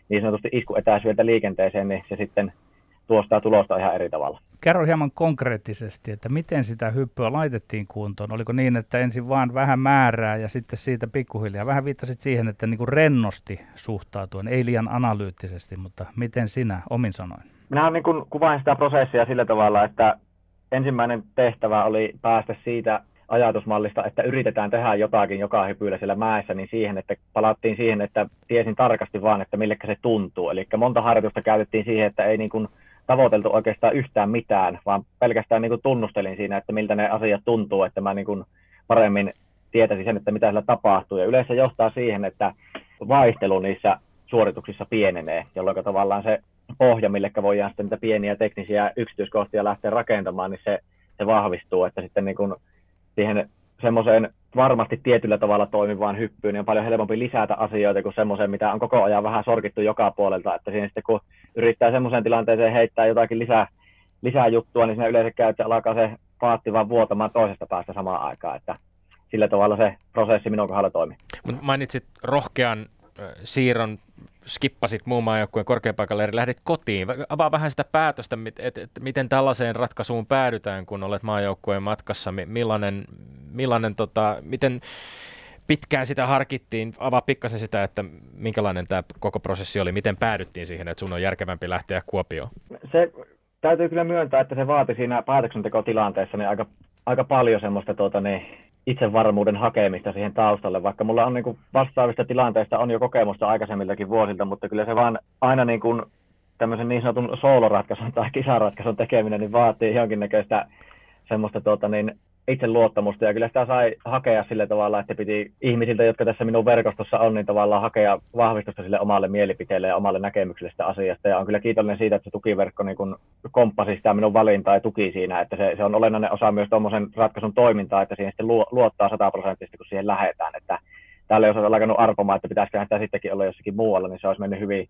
niin sanotusti iskuetäisyydeltä liikenteeseen, niin se sitten tuostaa tulosta ihan eri tavalla. Kerro hieman konkreettisesti, että miten sitä hyppyä laitettiin kuntoon. Oliko niin, että ensin vaan vähän määrää ja sitten siitä pikkuhiljaa. Vähän viittasit siihen, että niin kuin rennosti suhtautuen, ei liian analyyttisesti, mutta miten sinä omin sanoin? Minä niin kuin kuvain sitä prosessia sillä tavalla, että ensimmäinen tehtävä oli päästä siitä ajatusmallista, että yritetään tehdä jotakin joka hypyllä siellä mäessä, niin siihen, että palattiin siihen, että tiesin tarkasti vaan, että millekä se tuntuu. Eli monta harjoitusta käytettiin siihen, että ei niin kuin tavoiteltu oikeastaan yhtään mitään, vaan pelkästään niin kuin tunnustelin siinä, että miltä ne asiat tuntuu, että mä niin kuin paremmin tietäisin sen, että mitä siellä tapahtuu. Ja yleensä johtaa siihen, että vaihtelu niissä suorituksissa pienenee, jolloin tavallaan se pohja, mille voidaan sitten niitä pieniä teknisiä yksityiskohtia lähteä rakentamaan, niin se, se vahvistuu, että sitten niin kuin siihen semmoiseen varmasti tietyllä tavalla toimivaan hyppyyn, niin on paljon helpompi lisätä asioita kuin semmoiseen, mitä on koko ajan vähän sorkittu joka puolelta, että siinä sitten kun yrittää semmoiseen tilanteeseen heittää jotakin lisää, lisää juttua, niin siinä yleensä käy, että alkaa se paatti vaan vuotamaan toisesta päästä samaan aikaan, että sillä tavalla se prosessi minun kohdalla toimii. Mainitsit rohkean siirron skippasit muun maajoukkueen korkeapaikalle ja lähdit kotiin. Avaa vähän sitä päätöstä, että et, miten tällaiseen ratkaisuun päädytään, kun olet maajoukkueen matkassa. Millainen, millainen tota, miten pitkään sitä harkittiin. Avaa pikkasen sitä, että minkälainen tämä koko prosessi oli. Miten päädyttiin siihen, että sun on järkevämpi lähteä Kuopioon? Se täytyy kyllä myöntää, että se vaati siinä päätöksentekotilanteessa niin aika, aika paljon semmoista tuota, niin, itsevarmuuden hakemista siihen taustalle, vaikka mulla on niin kuin vastaavista tilanteista on jo kokemusta aikaisemmiltakin vuosilta, mutta kyllä se vaan aina niin kuin tämmöisen niin sanotun sooloratkaisun tai kisaratkaisun tekeminen niin vaatii jonkinnäköistä semmoista tuota, niin itseluottamusta ja kyllä sitä sai hakea sillä tavalla, että piti ihmisiltä, jotka tässä minun verkostossa on, niin tavallaan hakea vahvistusta sille omalle mielipiteelle ja omalle näkemykselle sitä asiasta. Ja on kyllä kiitollinen siitä, että se tukiverkko niin kun komppasi sitä minun valintaa ja tuki siinä, että se, se on olennainen osa myös tuommoisen ratkaisun toimintaa, että siihen sitten luottaa sataprosenttisesti, kun siihen lähdetään. Että täällä jos olisi alkanut arpomaan, että pitäisikö sitä sittenkin olla jossakin muualla, niin se olisi mennyt hyvin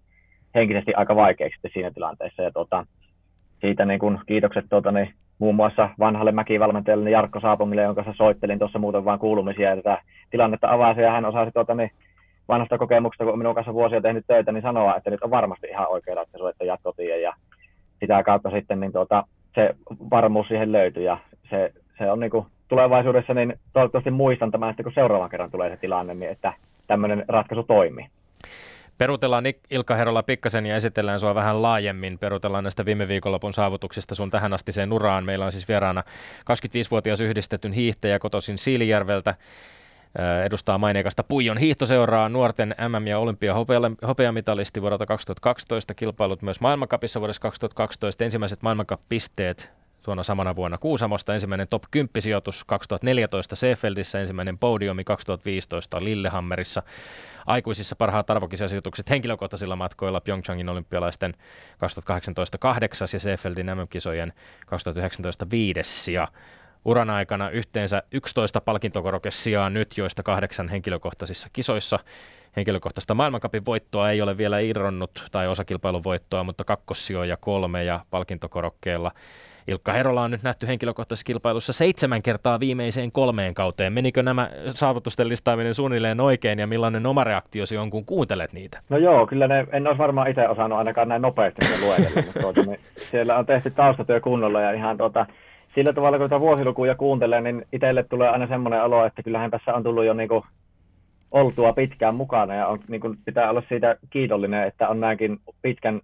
henkisesti aika vaikeaksi siinä tilanteessa. Ja tuota, siitä niin kun kiitokset tuota, niin muun muassa vanhalle mäkivalmentajalle Jarkko Saapomille, jonka kanssa soittelin tuossa muuten vain kuulumisia, ja tätä tilannetta avasi, ja hän osasi tuota, niin vanhasta kokemuksesta, kun minun kanssa vuosia tehnyt töitä, niin sanoa, että nyt on varmasti ihan oikea ratkaisu, että jatkotie, ja sitä kautta sitten niin tuota, se varmuus siihen löytyi, ja se, se on niin kuin tulevaisuudessa, niin toivottavasti muistan tämän, että kun seuraavan kerran tulee se tilanne, niin että tämmöinen ratkaisu toimii. Perutellaan Ilkka Herola pikkasen ja esitellään sua vähän laajemmin. Perutellaan näistä viime viikonlopun saavutuksista sun tähän asti sen uraan. Meillä on siis vieraana 25-vuotias yhdistetyn hiihtäjä kotoisin Siilijärveltä. Edustaa maineikasta Puijon hiihtoseuraa, nuorten MM- ja olympia hopeamitalisti vuodelta 2012, kilpailut myös maailmankapissa vuodessa 2012, ensimmäiset maailmankap-pisteet tuona samana vuonna Kuusamosta, ensimmäinen top 10 sijoitus 2014 Seefeldissä, ensimmäinen podiumi 2015 Lillehammerissa, aikuisissa parhaat arvokisasijoitukset henkilökohtaisilla matkoilla Pyeongchangin olympialaisten 2018 8 ja Seefeldin MM-kisojen 2019 5 ja Uran aikana yhteensä 11 palkintokorokessia nyt, joista kahdeksan henkilökohtaisissa kisoissa. Henkilökohtaista maailmankapin voittoa ei ole vielä irronnut tai osakilpailun voittoa, mutta kakkossijoja kolme ja palkintokorokkeella Ilkka Herola on nyt nähty henkilökohtaisessa kilpailussa seitsemän kertaa viimeiseen kolmeen kauteen. Menikö nämä saavutusten listaaminen suunnilleen oikein ja millainen oma reaktiosi on, kun kuuntelet niitä? No joo, kyllä ne, en olisi varmaan itse osannut ainakaan näin nopeasti luetella, mutta tuota, niin siellä on tehty taustatyö kunnolla ja ihan tuota, sillä tavalla, kun tätä vuosilukuja kuuntelee, niin itselle tulee aina semmoinen olo, että kyllähän tässä on tullut jo niin kuin oltua pitkään mukana ja on, niin kuin pitää olla siitä kiitollinen, että on näinkin pitkän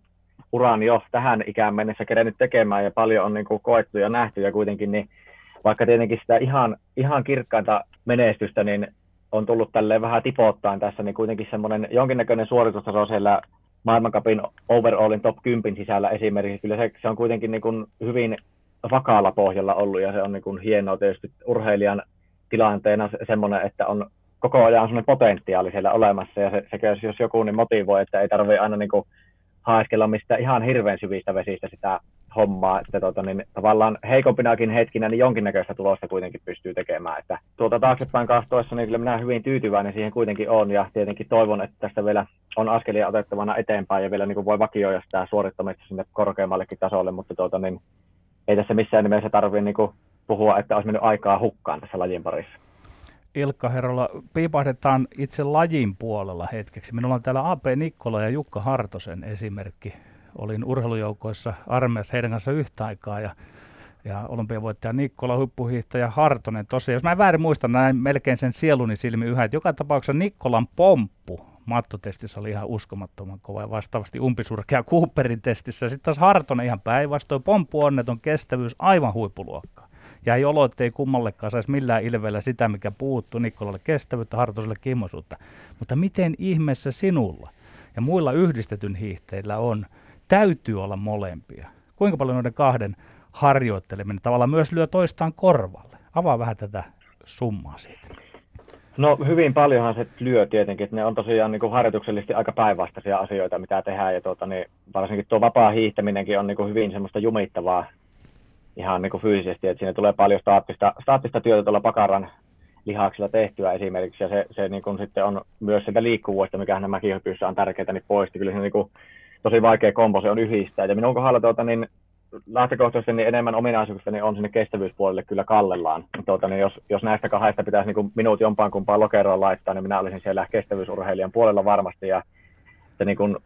uran jo tähän ikään mennessä kerennyt tekemään ja paljon on niin kuin koettu ja nähty ja kuitenkin niin vaikka tietenkin sitä ihan, ihan kirkkainta menestystä, niin on tullut tälleen vähän tipottaan tässä, niin kuitenkin semmoinen jonkinnäköinen suoritustaso siellä maailmankapin overallin top 10 sisällä esimerkiksi. Kyllä se, se on kuitenkin niin kuin hyvin vakaalla pohjalla ollut ja se on niin kuin hienoa tietysti urheilijan tilanteena semmoinen, että on koko ajan semmoinen potentiaali siellä olemassa ja se, se jos joku niin motivoi, että ei tarvitse aina niin kuin haeskella mistään ihan hirveän syvistä vesistä sitä hommaa, että tota, niin, tavallaan heikompinakin hetkinä niin jonkinnäköistä tulosta kuitenkin pystyy tekemään. Että tuota taaksepäin kahtoessa niin kyllä minä hyvin tyytyväinen siihen kuitenkin on ja tietenkin toivon, että tästä vielä on askelia otettavana eteenpäin ja vielä niin kuin voi vakioida sitä suorittamista sinne korkeammallekin tasolle, mutta tuota, niin, ei tässä missään nimessä tarvitse niin puhua, että olisi mennyt aikaa hukkaan tässä lajin parissa. Ilkka Herola, piipahdetaan itse lajin puolella hetkeksi. Minulla on täällä AP Nikkola ja Jukka Hartosen esimerkki. Olin urheilujoukoissa armeijassa heidän kanssa yhtä aikaa ja, ja olympiavoittaja Nikkola, huippuhiihtäjä Hartonen. Tosiaan, jos mä en väärin muista, näin melkein sen sieluni silmi yhä, että joka tapauksessa Nikkolan pomppu mattotestissä oli ihan uskomattoman kova ja vastaavasti umpisurkea Cooperin testissä. Sitten taas Hartonen ihan päinvastoin, pomppu onneton kestävyys aivan huippuluokkaa. Ja ei olo, että ei kummallekaan saisi millään ilveellä sitä, mikä puuttuu Nikkolalle kestävyyttä, Hartoselle kimmosuutta. Mutta miten ihmeessä sinulla ja muilla yhdistetyn hiihteillä on, täytyy olla molempia. Kuinka paljon noiden kahden harjoitteleminen tavallaan myös lyö toistaan korvalle? Avaa vähän tätä summaa siitä. No hyvin paljonhan se lyö tietenkin, että ne on tosiaan niin kuin harjoituksellisesti aika päinvastaisia asioita, mitä tehdään, ja tuota, niin varsinkin tuo vapaa hiihtäminenkin on niin kuin hyvin semmoista jumittavaa ihan niin kuin fyysisesti, että siinä tulee paljon staattista, staattista työtä tuolla pakaran lihaksilla tehtyä esimerkiksi, ja se, se niin kuin sitten on myös sitä liikkuvuutta, mikä nämä kiihokyvyssä on tärkeää, niin poisti. Kyllä se niin kuin, tosi vaikea kombo se on yhdistää, ja minun kohdalla tuota, niin lähtökohtaisesti niin enemmän ominaisuuksista niin on sinne kestävyyspuolelle kyllä kallellaan. Tuota, niin jos, jos näistä kahdesta pitäisi niin kuin minut jompaan kumpaan lokeroon laittaa, niin minä olisin siellä kestävyysurheilijan puolella varmasti. Ja se, niin kuin,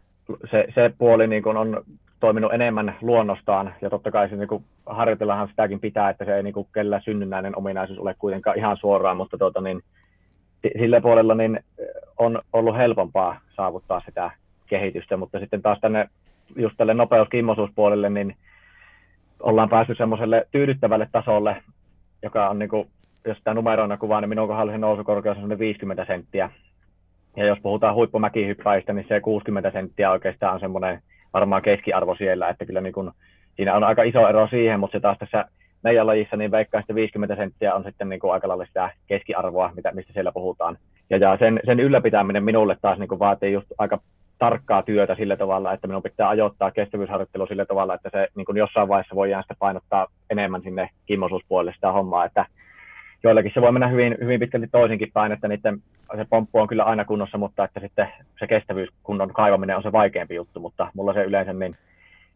se, se puoli niin kuin on toiminut enemmän luonnostaan, ja totta kai se niin kuin, harjoitellahan sitäkin pitää, että se ei niin kellä synnynnäinen ominaisuus ole kuitenkaan ihan suoraan, mutta tuota, niin, sillä puolella niin on ollut helpompaa saavuttaa sitä kehitystä, mutta sitten taas tänne just tälle nopeuskimmosuuspuolelle, niin ollaan päässyt semmoiselle tyydyttävälle tasolle, joka on, niin kuin, jos sitä numeroina kuvaa, niin minun kohdalla se nousukorkeus on 50 senttiä. Ja jos puhutaan huippumäkihyppäistä, niin se 60 senttiä oikeastaan on semmoinen varmaan keskiarvo siellä, että kyllä niin kuin, siinä on aika iso ero siihen, mutta se taas tässä meidän lajissa, niin veikkaa että 50 senttiä on sitten niin kuin aika lailla sitä keskiarvoa, mitä, mistä siellä puhutaan. Ja, ja sen, sen ylläpitäminen minulle taas niin kuin vaatii just aika tarkkaa työtä sillä tavalla, että minun pitää ajoittaa kestävyysharjoittelu sillä tavalla, että se niin kuin jossain vaiheessa voi sitä painottaa enemmän sinne kimmosuuspuolelle sitä hommaa, että joillakin se voi mennä hyvin, hyvin pitkälti toisinkin päin, että niiden, se pomppu on kyllä aina kunnossa, mutta että sitten se kestävyyskunnon kaivaminen on se vaikeampi juttu, mutta mulla se yleensä niin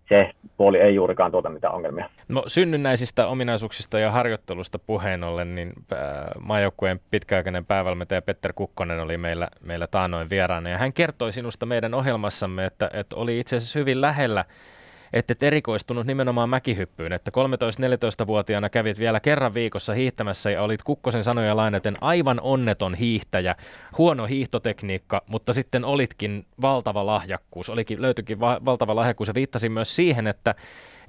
se puoli ei juurikaan tuota mitään ongelmia. No synnynnäisistä ominaisuuksista ja harjoittelusta puheen ollen, niin äh, maajoukkueen pitkäaikainen päävalmentaja Petter Kukkonen oli meillä, meillä taanoin vieraana ja hän kertoi sinusta meidän ohjelmassamme, että, että oli itse asiassa hyvin lähellä että et erikoistunut nimenomaan mäkihyppyyn, että 13-14-vuotiaana kävit vielä kerran viikossa hiihtämässä ja olit Kukkosen sanoja lainaten aivan onneton hiihtäjä, huono hiihtotekniikka, mutta sitten olitkin valtava lahjakkuus, olikin, löytyikin va- valtava lahjakkuus. Ja viittasin myös siihen, että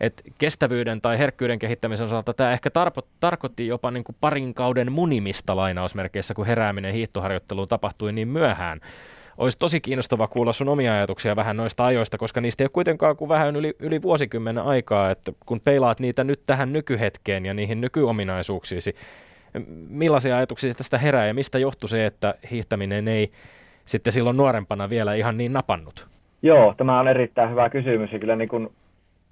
et kestävyyden tai herkkyyden kehittämisen osalta tämä ehkä tarpo, tarkoitti jopa niin kuin parin kauden munimista lainausmerkeissä, kun herääminen hiihtoharjoitteluun tapahtui niin myöhään olisi tosi kiinnostava kuulla sun omia ajatuksia vähän noista ajoista, koska niistä ei ole kuitenkaan kuin vähän yli, yli vuosikymmenen aikaa, että kun peilaat niitä nyt tähän nykyhetkeen ja niihin nykyominaisuuksiisi, millaisia ajatuksia tästä herää ja mistä johtui se, että hiihtäminen ei sitten silloin nuorempana vielä ihan niin napannut? Joo, tämä on erittäin hyvä kysymys ja kyllä niin kuin,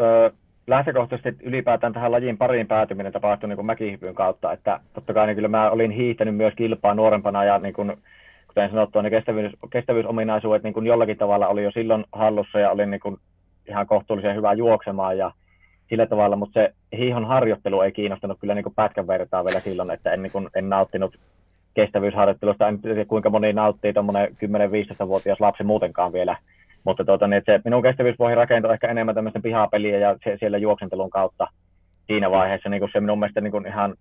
ö, lähtökohtaisesti ylipäätään tähän lajin pariin päätyminen tapahtui niin mäkihypyn kautta, että totta kai niin kyllä mä olin hiihtänyt myös kilpaa nuorempana ja niin kuin, kuten sanottua, ne kestävyys, kestävyysominaisuudet niin kuin jollakin tavalla oli jo silloin hallussa ja oli niin kuin ihan kohtuullisen hyvä juoksemaan. Ja sillä tavalla, mutta se hiihon harjoittelu ei kiinnostanut kyllä niin kuin pätkän vertaa vielä silloin, että en, niin kuin, en nauttinut kestävyysharjoittelusta, en tiedä kuinka moni nauttii tuommoinen 10-15-vuotias lapsi muutenkaan vielä, mutta tuota, niin, että se minun kestävyyspohja rakentui ehkä enemmän tämmöistä pihapeliä ja se, siellä juoksentelun kautta siinä vaiheessa, niin kuin se minun mielestä niin kuin ihan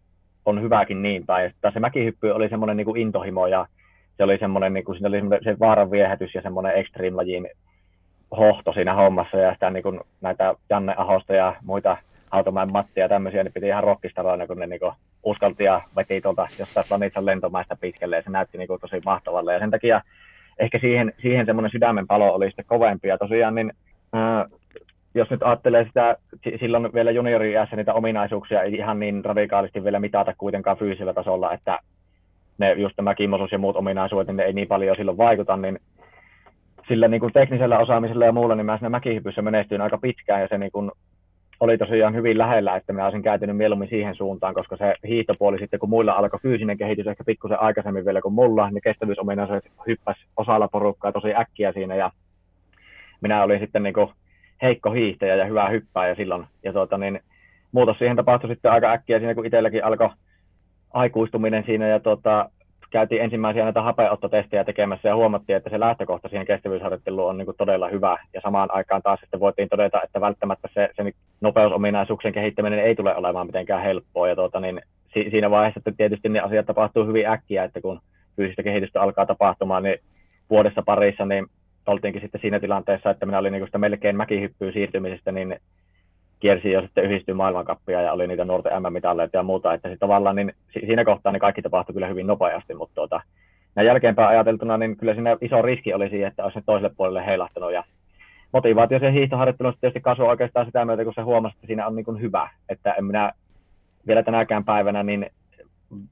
on hyväkin niin päin. Se mäkihyppy oli semmoinen niin kuin intohimo ja se oli semmoinen, niin kuin, siinä oli se vaaran viehätys ja semmoinen extreme-lajin hohto siinä hommassa ja sitä niin kuin näitä Janne Ahosta ja muita Automäen Mattia ja tämmöisiä, niin piti ihan rockistarana, kun ne niin kuin uskalti ja veti tuolta jostain Planitsan lentomaista pitkälle ja se näytti niin kuin tosi mahtavalle. Ja sen takia ehkä siihen, siihen semmoinen sydämen palo oli sitten kovempi. Ja tosiaan niin ää, jos nyt ajattelee sitä, silloin vielä juniori niitä ominaisuuksia ei ihan niin radikaalisti vielä mitata kuitenkaan fyysisellä tasolla, että ne just tämä kimmosuus ja muut ominaisuudet, niin ne ei niin paljon silloin vaikuta, niin sillä niin kuin teknisellä osaamisella ja muulla, niin mä siinä mäkihypyssä menestyin aika pitkään ja se niin kuin oli tosiaan hyvin lähellä, että mä olisin käytynyt mieluummin siihen suuntaan, koska se hiihtopuoli sitten, kun muilla alkoi fyysinen kehitys ehkä pikkusen aikaisemmin vielä kuin mulla, niin kestävyysominaisuudet hyppäsi osalla porukkaa tosi äkkiä siinä ja minä olin sitten niin kuin heikko hiihtäjä ja hyvä hyppääjä silloin. Ja tuota, niin, muutos siihen tapahtui sitten aika äkkiä siinä, kun itselläkin alkoi aikuistuminen siinä ja tuota, käytiin ensimmäisiä näitä hapeenottotestejä tekemässä ja huomattiin, että se lähtökohta siihen kestävyysharjoitteluun on niin kuin todella hyvä. Ja samaan aikaan taas sitten voitiin todeta, että välttämättä se, se nopeusominaisuuksien kehittäminen ei tule olemaan mitenkään helppoa. Ja tuota, niin, si, siinä vaiheessa että tietysti ne asiat tapahtuu hyvin äkkiä, että kun fyysistä kehitystä alkaa tapahtumaan, niin vuodessa parissa, niin oltiinkin sitten siinä tilanteessa, että minä olin niin sitä melkein mäkihyppyyn siirtymisestä, niin kiersi jo sitten yhdistyy maailmankappia ja oli niitä nuorten M-mitalleita ja muuta, että sitten tavallaan niin siinä kohtaa niin kaikki tapahtui kyllä hyvin nopeasti, mutta tuota, näin jälkeenpäin ajateltuna, niin kyllä siinä iso riski oli siihen, että olisi toiselle puolelle heilahtanut ja motivaatio sen hiihtoharjoittelusta tietysti kasvoi oikeastaan sitä myötä, kun se huomasi, että siinä on niin kuin hyvä, että en minä vielä tänäkään päivänä niin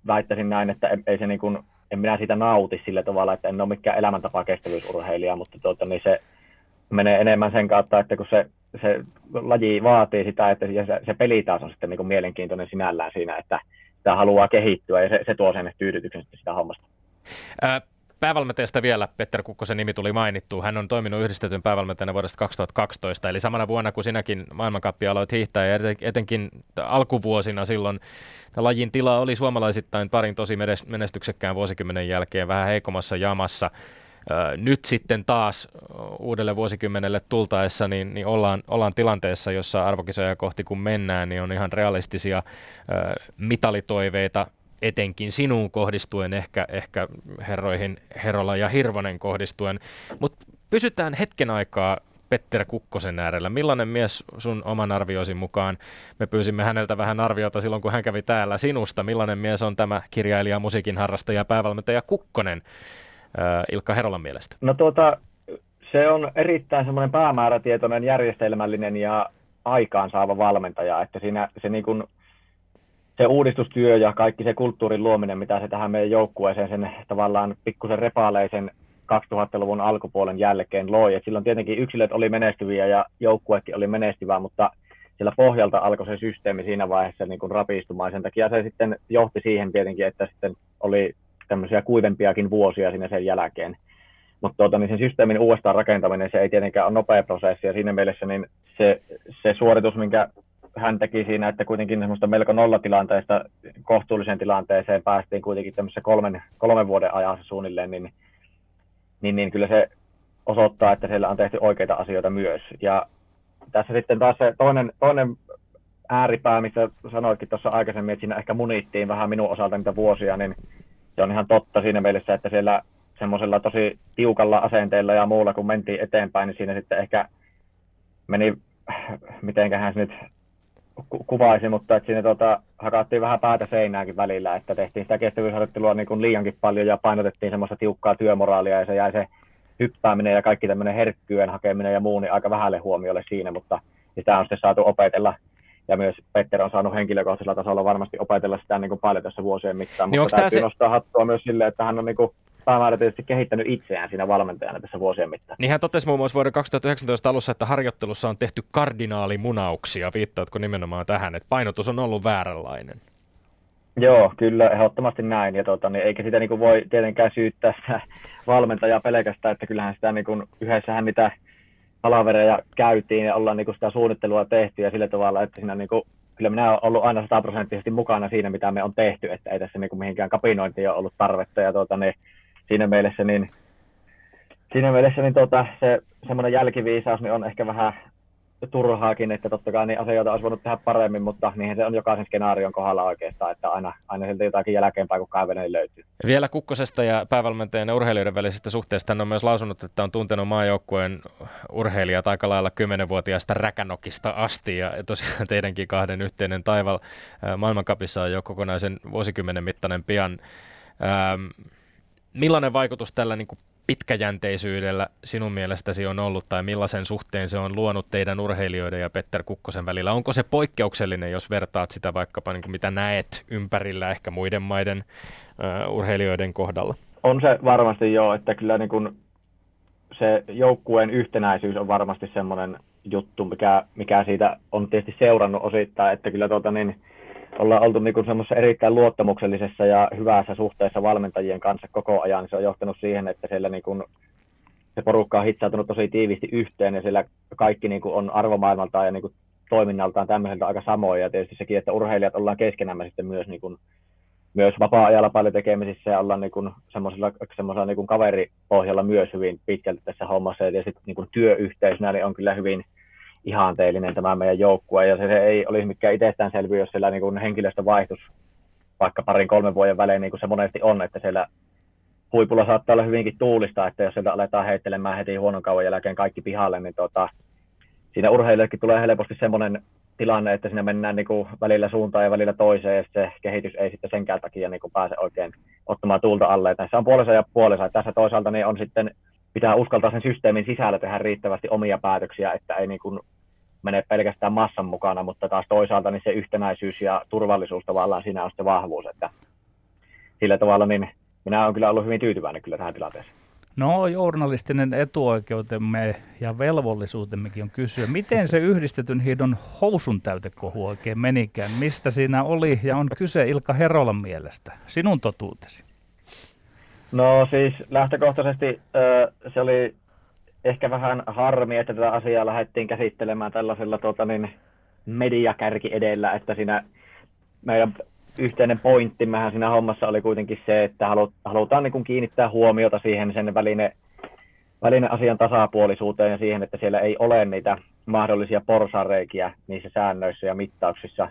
väittäisin näin, että ei se niin kuin, en minä siitä nauti sillä tavalla, että en ole mikään elämäntapa kestävyysurheilija, mutta tuota, niin se menee enemmän sen kautta, että kun se, se laji vaatii sitä, että se, se peli taas on sitten niin kuin mielenkiintoinen sinällään siinä, että sitä haluaa kehittyä ja se, se tuo sen tyydytyksen sitä hommasta. Ää, päävalmentajasta vielä, Petter Kukkosen nimi tuli mainittu. Hän on toiminut yhdistetyn päävalmentajana vuodesta 2012, eli samana vuonna kuin sinäkin maailmankappia aloit hiihtää, ja etenkin alkuvuosina silloin lajin tila oli suomalaisittain parin tosi menestyksekkään vuosikymmenen jälkeen vähän heikommassa jamassa. Nyt sitten taas uudelle vuosikymmenelle tultaessa niin, niin ollaan, ollaan tilanteessa, jossa arvokisoja kohti kun mennään, niin on ihan realistisia mitalitoiveita etenkin sinuun kohdistuen, ehkä, ehkä herroihin Herola ja Hirvonen kohdistuen. Mutta pysytään hetken aikaa Petter Kukkosen äärellä. Millainen mies sun oman arvioisi mukaan? Me pyysimme häneltä vähän arviota silloin, kun hän kävi täällä sinusta. Millainen mies on tämä kirjailija, musiikin harrastaja, päävalmentaja Kukkonen Ilkka Herolan mielestä? No tuota, se on erittäin semmoinen päämäärätietoinen, järjestelmällinen ja aikaansaava valmentaja, että siinä se niin kuin se uudistustyö ja kaikki se kulttuurin luominen, mitä se tähän meidän joukkueeseen sen tavallaan pikkusen repaaleisen 2000-luvun alkupuolen jälkeen loi. Et silloin tietenkin yksilöt oli menestyviä ja joukkuekin oli menestyvä, mutta siellä pohjalta alkoi se systeemi siinä vaiheessa niin kuin rapistumaan. Sen takia se sitten johti siihen tietenkin, että sitten oli tämmöisiä kuivempiakin vuosia siinä sen jälkeen. Mutta tuota, niin sen systeemin uudestaan rakentaminen, se ei tietenkään ole nopea prosessi, ja siinä mielessä niin se, se suoritus, minkä hän teki siinä, että kuitenkin semmoista melko nollatilanteesta kohtuulliseen tilanteeseen päästiin kuitenkin tämmöisessä kolmen, kolmen vuoden ajassa suunnilleen, niin, niin, niin kyllä se osoittaa, että siellä on tehty oikeita asioita myös. Ja tässä sitten taas se toinen, toinen ääripää, missä sanoitkin tuossa aikaisemmin, että siinä ehkä munittiin vähän minun osalta niitä vuosia, niin se on ihan totta siinä mielessä, että siellä semmoisella tosi tiukalla asenteella ja muulla, kun mentiin eteenpäin, niin siinä sitten ehkä meni, mitenköhän se nyt kuvaisi, mutta että siinä tota, hakattiin vähän päätä seinääkin välillä, että tehtiin sitä kestävyysharjoittelua niin kuin liiankin paljon ja painotettiin semmoista tiukkaa työmoraalia ja se jäi se hyppääminen ja kaikki tämmöinen herkkyön hakeminen ja muu niin aika vähälle huomiolle siinä, mutta sitä on sitten saatu opetella ja myös Petter on saanut henkilökohtaisella tasolla varmasti opetella sitä niin kuin paljon tässä vuosien mittaan, niin mutta täytyy se... nostaa hattua myös sille, että hän on niin kuin päämääräisesti kehittänyt itseään siinä valmentajana tässä vuosien mittaan. Niin hän totesi muun muassa vuoden 2019 alussa, että harjoittelussa on tehty kardinaalimunauksia. Viittaatko nimenomaan tähän, että painotus on ollut vääränlainen? Joo, kyllä, ehdottomasti näin. Ja tuota, niin eikä sitä niin kuin voi tietenkään syyttää sitä valmentajaa pelkästään, että kyllähän sitä niin kuin, yhdessähän niitä palavereja käytiin ja ollaan niin kuin sitä suunnittelua tehty ja sillä tavalla, että siinä niin kuin, kyllä minä olen ollut aina sataprosenttisesti mukana siinä, mitä me on tehty, että ei tässä niin kuin mihinkään kapinointiin ole ollut tarvetta ja tuota, niin, siinä mielessä niin siinä mielessä niin tuota, se semmoinen jälkiviisaus niin on ehkä vähän turhaakin, että totta kai niin asioita olisi voinut tehdä paremmin, mutta niihin se on jokaisen skenaarion kohdalla oikeastaan, että aina, aina siltä jotakin jälkeenpäin, kun kaivelen löytyy. Vielä Kukkosesta ja päävalmentajan ja urheilijoiden välisestä suhteesta hän on myös lausunut, että on tuntenut maajoukkueen urheilijat aika lailla kymmenenvuotiaasta räkänokista asti ja tosiaan teidänkin kahden yhteinen taival maailmankapissa on jo kokonaisen vuosikymmenen mittainen pian. Ähm, millainen vaikutus tällä niin kuin pitkäjänteisyydellä sinun mielestäsi on ollut tai millaisen suhteen se on luonut teidän urheilijoiden ja Petter Kukkosen välillä? Onko se poikkeuksellinen, jos vertaat sitä vaikkapa niin kuin mitä näet ympärillä ehkä muiden maiden uh, urheilijoiden kohdalla? On se varmasti joo, että kyllä niin kuin se joukkueen yhtenäisyys on varmasti semmoinen juttu, mikä, mikä siitä on tietysti seurannut osittain, että kyllä tuota niin, ollaan oltu niin semmoisessa erittäin luottamuksellisessa ja hyvässä suhteessa valmentajien kanssa koko ajan. Niin se on johtanut siihen, että siellä niin se porukka on hitsautunut tosi tiivisti yhteen ja siellä kaikki niin on arvomaailmaltaan ja niin toiminnaltaan tämmöiseltä aika samoja. Ja tietysti sekin, että urheilijat ollaan keskenämme sitten myös, niin myös vapaa-ajalla paljon tekemisissä ja ollaan niin semmoisella, semmoisella niin kaveripohjalla myös hyvin pitkälti tässä hommassa. Ja sitten niin työyhteisönä niin on kyllä hyvin, ihanteellinen tämä meidän joukkue, ja se, se ei olisi mikään itsestäänselvyys, jos siellä niin henkilöstö vaihtus vaikka parin kolmen vuoden välein, niin kuin se monesti on, että siellä huipulla saattaa olla hyvinkin tuulista, että jos sieltä aletaan heittelemään heti huonon kauan jälkeen kaikki pihalle, niin tota, siinä urheilijoillekin tulee helposti semmoinen tilanne, että siinä mennään niin kuin välillä suuntaan ja välillä toiseen, ja se kehitys ei sitten senkään takia niin kuin pääse oikein ottamaan tuulta alle. Että tässä on puolensa ja puolensa. Tässä toisaalta niin on sitten, pitää uskaltaa sen systeemin sisällä tehdä riittävästi omia päätöksiä, että ei niin kuin mene pelkästään massan mukana, mutta taas toisaalta niin se yhtenäisyys ja turvallisuus tavallaan siinä on se vahvuus, että sillä tavalla niin minä olen kyllä ollut hyvin tyytyväinen kyllä tähän tilanteeseen. No, journalistinen etuoikeutemme ja velvollisuutemmekin on kysyä, miten se yhdistetyn hiidon housun täytekohu oikein menikään? Mistä siinä oli ja on kyse Ilka Herolan mielestä? Sinun totuutesi. No siis lähtökohtaisesti se oli ehkä vähän harmi, että tätä asiaa lähdettiin käsittelemään tällaisella tuota, niin, mediakärki edellä, että siinä meidän yhteinen pointtimmehän siinä hommassa oli kuitenkin se, että halutaan niin kuin kiinnittää huomiota siihen sen väline, väline asian tasapuolisuuteen ja siihen, että siellä ei ole niitä mahdollisia porsareikiä niissä säännöissä ja mittauksissa.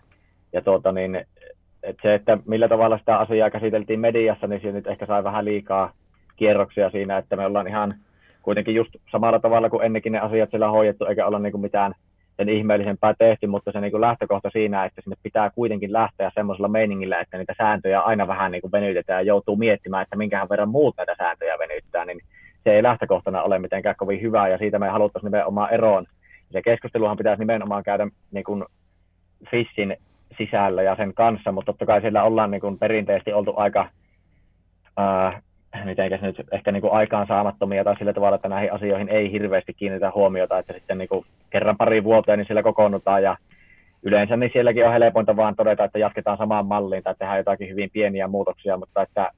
Ja tuota, niin, että se, että millä tavalla sitä asiaa käsiteltiin mediassa, niin siinä nyt ehkä sai vähän liikaa kierroksia siinä, että me ollaan ihan kuitenkin just samalla tavalla kuin ennenkin ne asiat siellä hoidettu, eikä olla niin mitään sen ihmeellisempää tehty, mutta se niin lähtökohta siinä, että sinne pitää kuitenkin lähteä semmoisella meiningillä, että niitä sääntöjä aina vähän niin venytetään ja joutuu miettimään, että minkähän verran muut näitä sääntöjä venyttää, niin se ei lähtökohtana ole mitenkään kovin hyvää ja siitä me haluttaisiin nimenomaan eroon. Se keskusteluhan pitäisi nimenomaan käydä niin kuin FISin sisällä ja sen kanssa, mutta totta kai siellä ollaan niin kuin perinteisesti oltu aika ää, mitenkäs nyt ehkä niin kuin aikaan saamattomia tai sillä tavalla, että näihin asioihin ei hirveästi kiinnitä huomiota, että sitten niin kuin kerran pari vuoteen niin siellä kokoonnutaan ja yleensä niin sielläkin on helpointa vaan todeta, että jatketaan samaan malliin tai tehdään jotakin hyvin pieniä muutoksia, mutta että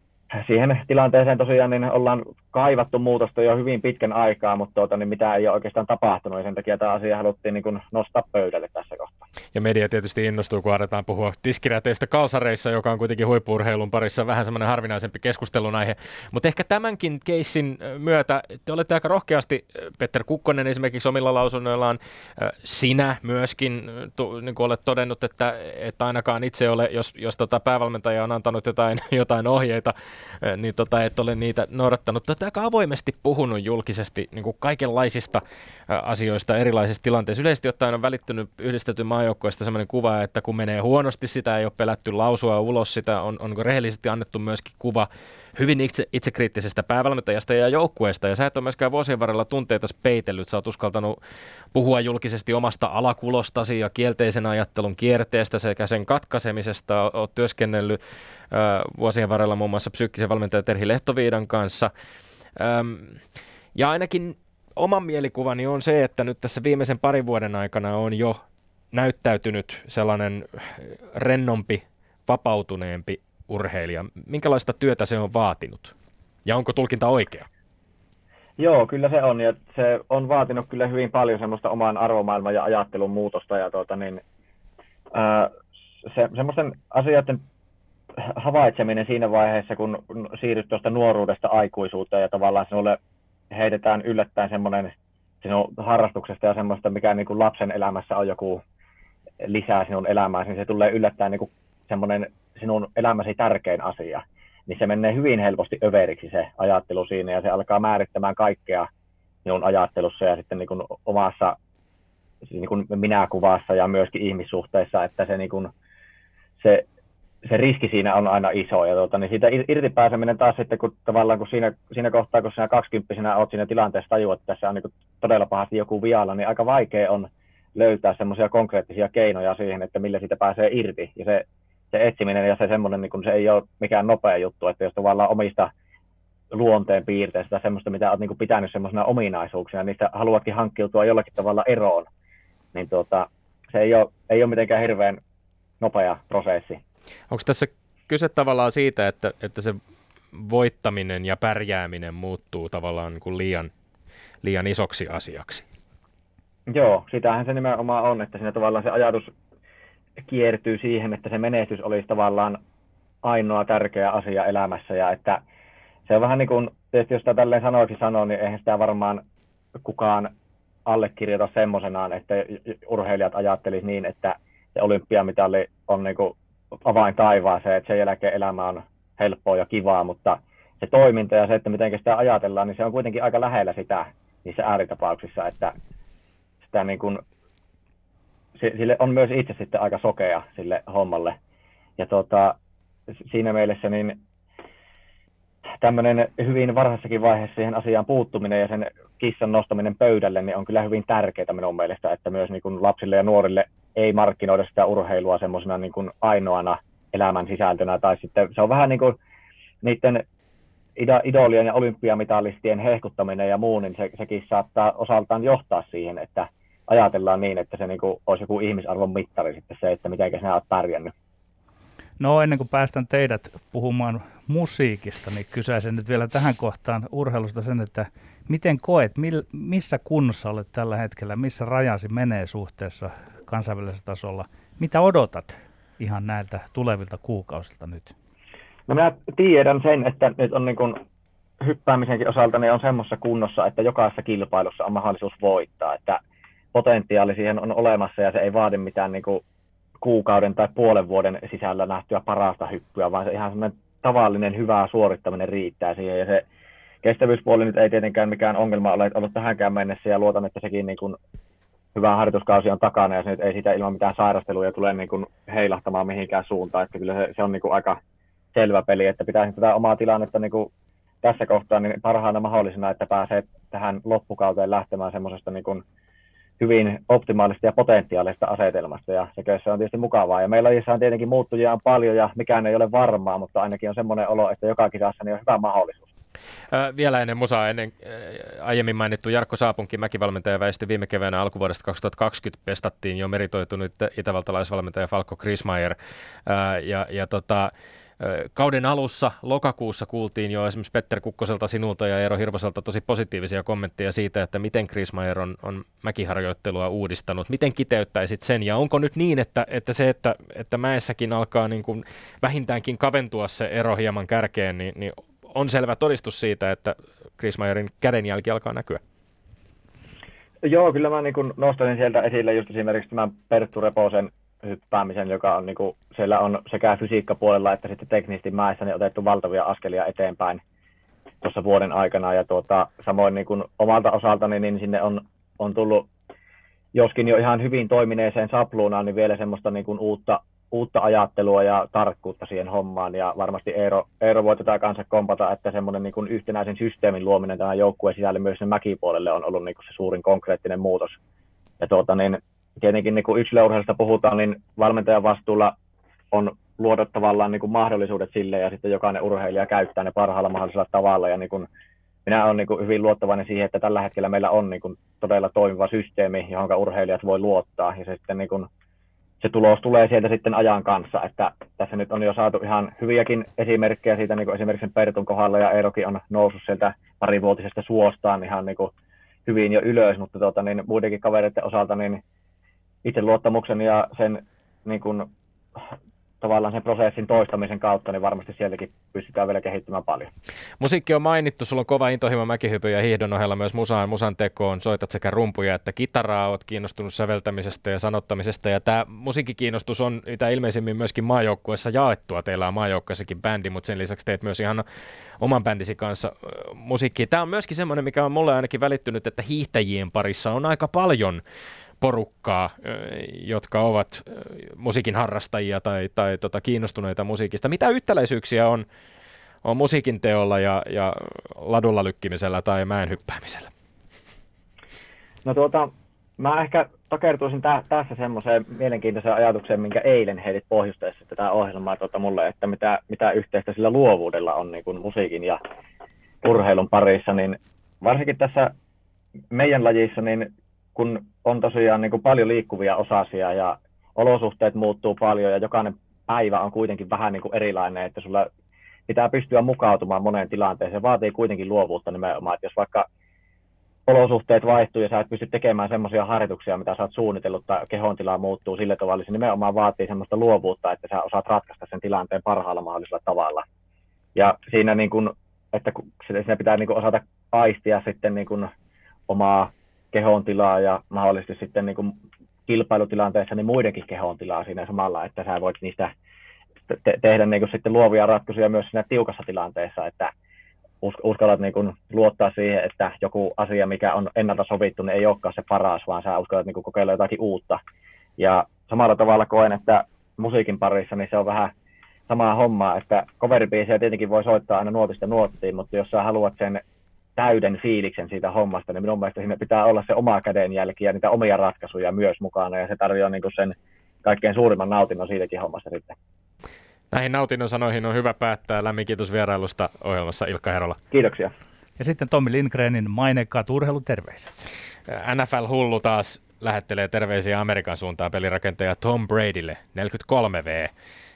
siihen tilanteeseen tosiaan niin ollaan kaivattu muutosta jo hyvin pitkän aikaa, mutta tuota, niin mitä ei ole oikeastaan tapahtunut, ja sen takia tämä asia haluttiin niin kuin nostaa pöydälle tässä kohtaa. Ja media tietysti innostuu, kun aletaan puhua tiskiräteistä kalsareissa, joka on kuitenkin huippurheilun parissa vähän semmoinen harvinaisempi keskustelun aihe. Mutta ehkä tämänkin keissin myötä te olette aika rohkeasti, Petter Kukkonen esimerkiksi omilla lausunnoillaan, sinä myöskin, tu, niin olet todennut, että, että ainakaan itse ole, jos, jos tota päävalmentaja on antanut jotain, jotain ohjeita, niin tota, et ole niitä noudattanut. Te aika avoimesti puhunut julkisesti niin kuin kaikenlaisista asioista erilaisissa tilanteissa. Yleisesti ottaen on välittynyt yhdistetyn maajoukkoista sellainen kuva, että kun menee huonosti, sitä ei ole pelätty lausua ulos, sitä on, on rehellisesti annettu myöskin kuva hyvin itse, itsekriittisestä päävalmentajasta ja joukkueesta. Ja sä et ole myöskään vuosien varrella tunteita peitellyt. Sä oot uskaltanut puhua julkisesti omasta alakulostasi ja kielteisen ajattelun kierteestä sekä sen katkaisemisesta. Oot työskennellyt äh, vuosien varrella muun muassa psyykkisen valmentaja Terhi Lehtoviidan kanssa. Ähm, ja ainakin oman mielikuvani on se, että nyt tässä viimeisen parin vuoden aikana on jo näyttäytynyt sellainen rennompi, vapautuneempi urheilija. Minkälaista työtä se on vaatinut? Ja onko tulkinta oikea? Joo, kyllä se on. Ja se on vaatinut kyllä hyvin paljon semmoista oman arvomaailman ja ajattelun muutosta. Ja tuota, niin, ää, se, semmoisten asioiden havaitseminen siinä vaiheessa, kun siirryt tuosta nuoruudesta aikuisuuteen ja tavallaan sinulle heitetään yllättäen semmoinen sinun harrastuksesta ja semmoista, mikä niin kuin lapsen elämässä on joku lisää sinun elämääsi, niin se tulee yllättäen niin kuin semmoinen sinun elämäsi tärkein asia. Niin se menee hyvin helposti överiksi se ajattelu siinä ja se alkaa määrittämään kaikkea sinun ajattelussa ja sitten niin kuin omassa niin kuin minäkuvassa ja myöskin ihmissuhteissa, että se, niin kuin, se se riski siinä on aina iso. Ja tuota, niin siitä irti pääseminen taas sitten, kun tavallaan kun siinä, siinä kohtaa, kun sinä kaksikymppisenä olet siinä tilanteessa tajua, että tässä on niin todella pahasti joku vialla, niin aika vaikea on löytää semmoisia konkreettisia keinoja siihen, että millä siitä pääsee irti. Ja se, se etsiminen ja se semmoinen, niin se ei ole mikään nopea juttu, että jos tavallaan omista luonteen piirteistä semmoista, mitä olet niin pitänyt semmoisena ominaisuuksina, niistä haluatkin hankkiutua jollakin tavalla eroon, niin tuota, se ei ole, ei ole mitenkään hirveän nopea prosessi. Onko tässä kyse tavallaan siitä, että, että se voittaminen ja pärjääminen muuttuu tavallaan niin kuin liian, liian isoksi asiaksi? Joo, sitähän se nimenomaan on, että siinä tavallaan se ajatus kiertyy siihen, että se menestys olisi tavallaan ainoa tärkeä asia elämässä ja että se on vähän niin kuin, tietysti jos sitä tälleen sanoiksi sanoo, niin eihän sitä varmaan kukaan allekirjoita semmoisenaan, että urheilijat ajattelisi niin, että se olympiamitali on niin kuin avain taivaaseen, että sen jälkeen elämä on helppoa ja kivaa, mutta se toiminta ja se, että miten sitä ajatellaan, niin se on kuitenkin aika lähellä sitä niissä ääritapauksissa, että sitä niin kuin, sille on myös itse sitten aika sokea sille hommalle. Ja tota, siinä mielessä niin tämmöinen hyvin varhaisessakin vaiheessa siihen asiaan puuttuminen ja sen kissan nostaminen pöydälle niin on kyllä hyvin tärkeää minun mielestä, että myös niin kuin lapsille ja nuorille ei markkinoida sitä urheilua semmoisena niin ainoana elämän sisältönä, tai sitten se on vähän niin kuin niiden idolien ja olympiamitalistien hehkuttaminen ja muu, niin se, sekin saattaa osaltaan johtaa siihen, että ajatellaan niin, että se niin kuin olisi joku ihmisarvon mittari sitten se, että miten sinä olet pärjännyt. No ennen kuin päästän teidät puhumaan musiikista, niin kysäisin nyt vielä tähän kohtaan urheilusta sen, että miten koet, missä kunnossa olet tällä hetkellä, missä rajasi menee suhteessa kansainvälisellä tasolla. Mitä odotat ihan näiltä tulevilta kuukausilta nyt? No minä tiedän sen, että nyt on niin kuin hyppäämisenkin osalta ne on semmoisessa kunnossa, että jokaisessa kilpailussa on mahdollisuus voittaa, että potentiaali siihen on olemassa ja se ei vaadi mitään niin kuin kuukauden tai puolen vuoden sisällä nähtyä parasta hyppyä, vaan se ihan semmoinen tavallinen hyvä suorittaminen riittää siihen ja se kestävyyspuoli nyt ei tietenkään mikään ongelma ole ollut tähänkään mennessä ja luotan, että sekin niin kuin hyvä harjoituskausi on takana ja se nyt ei sitä ilman mitään sairasteluja tule niin kuin heilahtamaan mihinkään suuntaan. Että kyllä se, se on niin kuin aika selvä peli, että pitäisi tätä omaa tilannetta niin kuin tässä kohtaa niin parhaana mahdollisena, että pääsee tähän loppukauteen lähtemään semmoisesta niin kuin hyvin optimaalista ja potentiaalista asetelmasta ja se, se on tietysti mukavaa. Ja meillä on tietenkin muuttujia on paljon ja mikään ei ole varmaa, mutta ainakin on semmoinen olo, että joka kisassa niin on hyvä mahdollisuus. Äh, vielä ennen musaa, ennen äh, aiemmin mainittu Jarkko Saapunkin mäkivalmentaja väistyi viime keväänä alkuvuodesta 2020 pestattiin jo meritoitunut itävaltalaisvalmentaja Falko Krismayer. Ja, ja tota, Kauden alussa lokakuussa kuultiin jo esimerkiksi Petter Kukkoselta sinulta ja Eero Hirvoselta tosi positiivisia kommentteja siitä, että miten Krismayer on, on mäkiharjoittelua uudistanut. Miten kiteyttäisit sen ja onko nyt niin, että, että se, että, että mäessäkin alkaa niin kuin vähintäänkin kaventua se ero hieman kärkeen, niin, niin on selvä todistus siitä, että Krismayerin kädenjälki alkaa näkyä? Joo, kyllä mä niin nostaisin sieltä esille just esimerkiksi tämän Perttu Reposen hyppäämisen, joka on niin kuin, siellä on sekä fysiikkapuolella että sitten teknisesti mäessä niin otettu valtavia askelia eteenpäin tuossa vuoden aikana. Ja tuota, samoin niin kuin omalta osaltani niin sinne on, on tullut, joskin jo ihan hyvin toimineeseen sapluunaan, niin vielä semmoista niin kuin uutta, uutta ajattelua ja tarkkuutta siihen hommaan. Ja varmasti Eero, Eero voi tätä kanssa kompata, että semmoinen niin kuin yhtenäisen systeemin luominen tähän joukkueen sisälle myös sen mäkipuolelle on ollut niin kuin se suurin konkreettinen muutos. Ja tuota, niin tietenkin niin kuin yksilöurheilusta puhutaan, niin valmentajan vastuulla on luoda tavallaan niin kuin mahdollisuudet sille ja sitten jokainen urheilija käyttää ne parhaalla mahdollisella tavalla. Ja niin kuin, minä olen niin kuin hyvin luottavainen siihen, että tällä hetkellä meillä on niin kuin todella toimiva systeemi, johon urheilijat voi luottaa. Ja se sitten niin kuin se tulos tulee sieltä sitten ajan kanssa, että tässä nyt on jo saatu ihan hyviäkin esimerkkejä siitä, niin kuin esimerkiksi Pertun kohdalla ja Eerokin on noussut sieltä parivuotisesta suostaan ihan niin kuin hyvin jo ylös, mutta tuota, niin muidenkin kavereiden osalta niin itseluottamuksen ja sen niin kuin, tavallaan sen prosessin toistamisen kautta, niin varmasti sieltäkin pystytään vielä kehittymään paljon. Musiikki on mainittu, sulla on kova intohimo mäkihypy ja hiihdon ohella myös musaan, musan tekoon, soitat sekä rumpuja että kitaraa, oot kiinnostunut säveltämisestä ja sanottamisesta ja tämä musiikkikiinnostus on mitä ilmeisimmin myöskin maajoukkueessa jaettua, teillä on maajoukkueessakin bändi, mutta sen lisäksi teet myös ihan oman bändisi kanssa musiikkia. Tämä on myöskin semmoinen, mikä on mulle ainakin välittynyt, että hiihtäjien parissa on aika paljon porukkaa, jotka ovat musiikin harrastajia tai, tai tota, kiinnostuneita musiikista. Mitä yhtäläisyyksiä on, on musiikin teolla ja, ja ladulla lykkimisellä tai mäen hyppäämisellä? No tuota, mä ehkä takertuisin tä- tässä semmoiseen mielenkiintoiseen ajatukseen, minkä eilen heitit pohjusteessa tätä ohjelmaa tuota mulle, että mitä, mitä yhteistä sillä luovuudella on niin kuin musiikin ja urheilun parissa, niin varsinkin tässä meidän lajissa, niin kun on tosiaan niin kuin paljon liikkuvia osasia ja olosuhteet muuttuu paljon ja jokainen päivä on kuitenkin vähän niin kuin erilainen, että sulla pitää pystyä mukautumaan moneen tilanteeseen. Se vaatii kuitenkin luovuutta nimenomaan, että jos vaikka olosuhteet vaihtuu ja sä et pysty tekemään semmoisia harjoituksia, mitä sä oot suunnitellut tai kehon tila muuttuu sillä tavalla, se nimenomaan vaatii semmoista luovuutta, että sä osaat ratkaista sen tilanteen parhaalla mahdollisella tavalla. Ja siinä niin kun, että siinä pitää niin kun osata aistia sitten niin kun omaa kehon tilaa ja mahdollisesti sitten niin kuin kilpailutilanteessa niin muidenkin kehon tilaa siinä samalla, että sä voit niistä te- tehdä niin kuin sitten luovia ratkaisuja myös siinä tiukassa tilanteessa, että uskallat niin kuin luottaa siihen, että joku asia, mikä on ennalta sovittu, niin ei olekaan se paras, vaan sä uskallat niin kuin kokeilla jotakin uutta. Ja samalla tavalla koen, että musiikin parissa niin se on vähän samaa hommaa, että coveribiisejä tietenkin voi soittaa aina nuotista nuottiin, mutta jos sä haluat sen täyden fiiliksen siitä hommasta, niin minun mielestä siinä pitää olla se oma kädenjälki ja niitä omia ratkaisuja myös mukana, ja se tarjoaa niin sen kaikkein suurimman nautinnon siitäkin hommasta sitten. Näihin nautinnon sanoihin on hyvä päättää. Lämmin kiitos vierailusta ohjelmassa Ilkka Herola. Kiitoksia. Ja sitten Tommi Lindgrenin mainekkaat urheiluterveiset. NFL Hullu taas lähettelee terveisiä Amerikan suuntaan pelirakentaja Tom Bradylle, 43V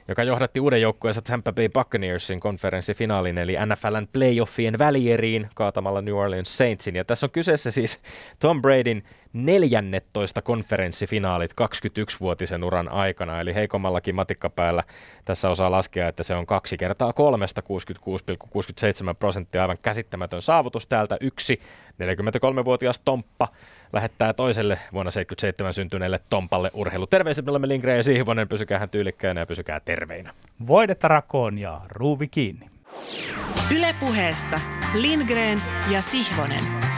joka johdatti uuden joukkueensa Tampa Bay Buccaneersin konferenssifinaalin eli NFLn playoffien välieriin kaatamalla New Orleans Saintsin. Ja tässä on kyseessä siis Tom Bradyn 14 konferenssifinaalit 21-vuotisen uran aikana, eli heikommallakin matikkapäällä tässä osaa laskea, että se on kaksi kertaa kolmesta 66,67 prosenttia, aivan käsittämätön saavutus täältä yksi 43-vuotias Tomppa lähettää toiselle vuonna 77 syntyneelle Tompalle urheilu. Terveiset, me olemme Lindgren ja Sihvonen, pysykää tyylikkäänä ja pysykää terveinä. Voidetta rakoon ja ruuvi kiinni. Ylepuheessa Lindgren ja Sihvonen.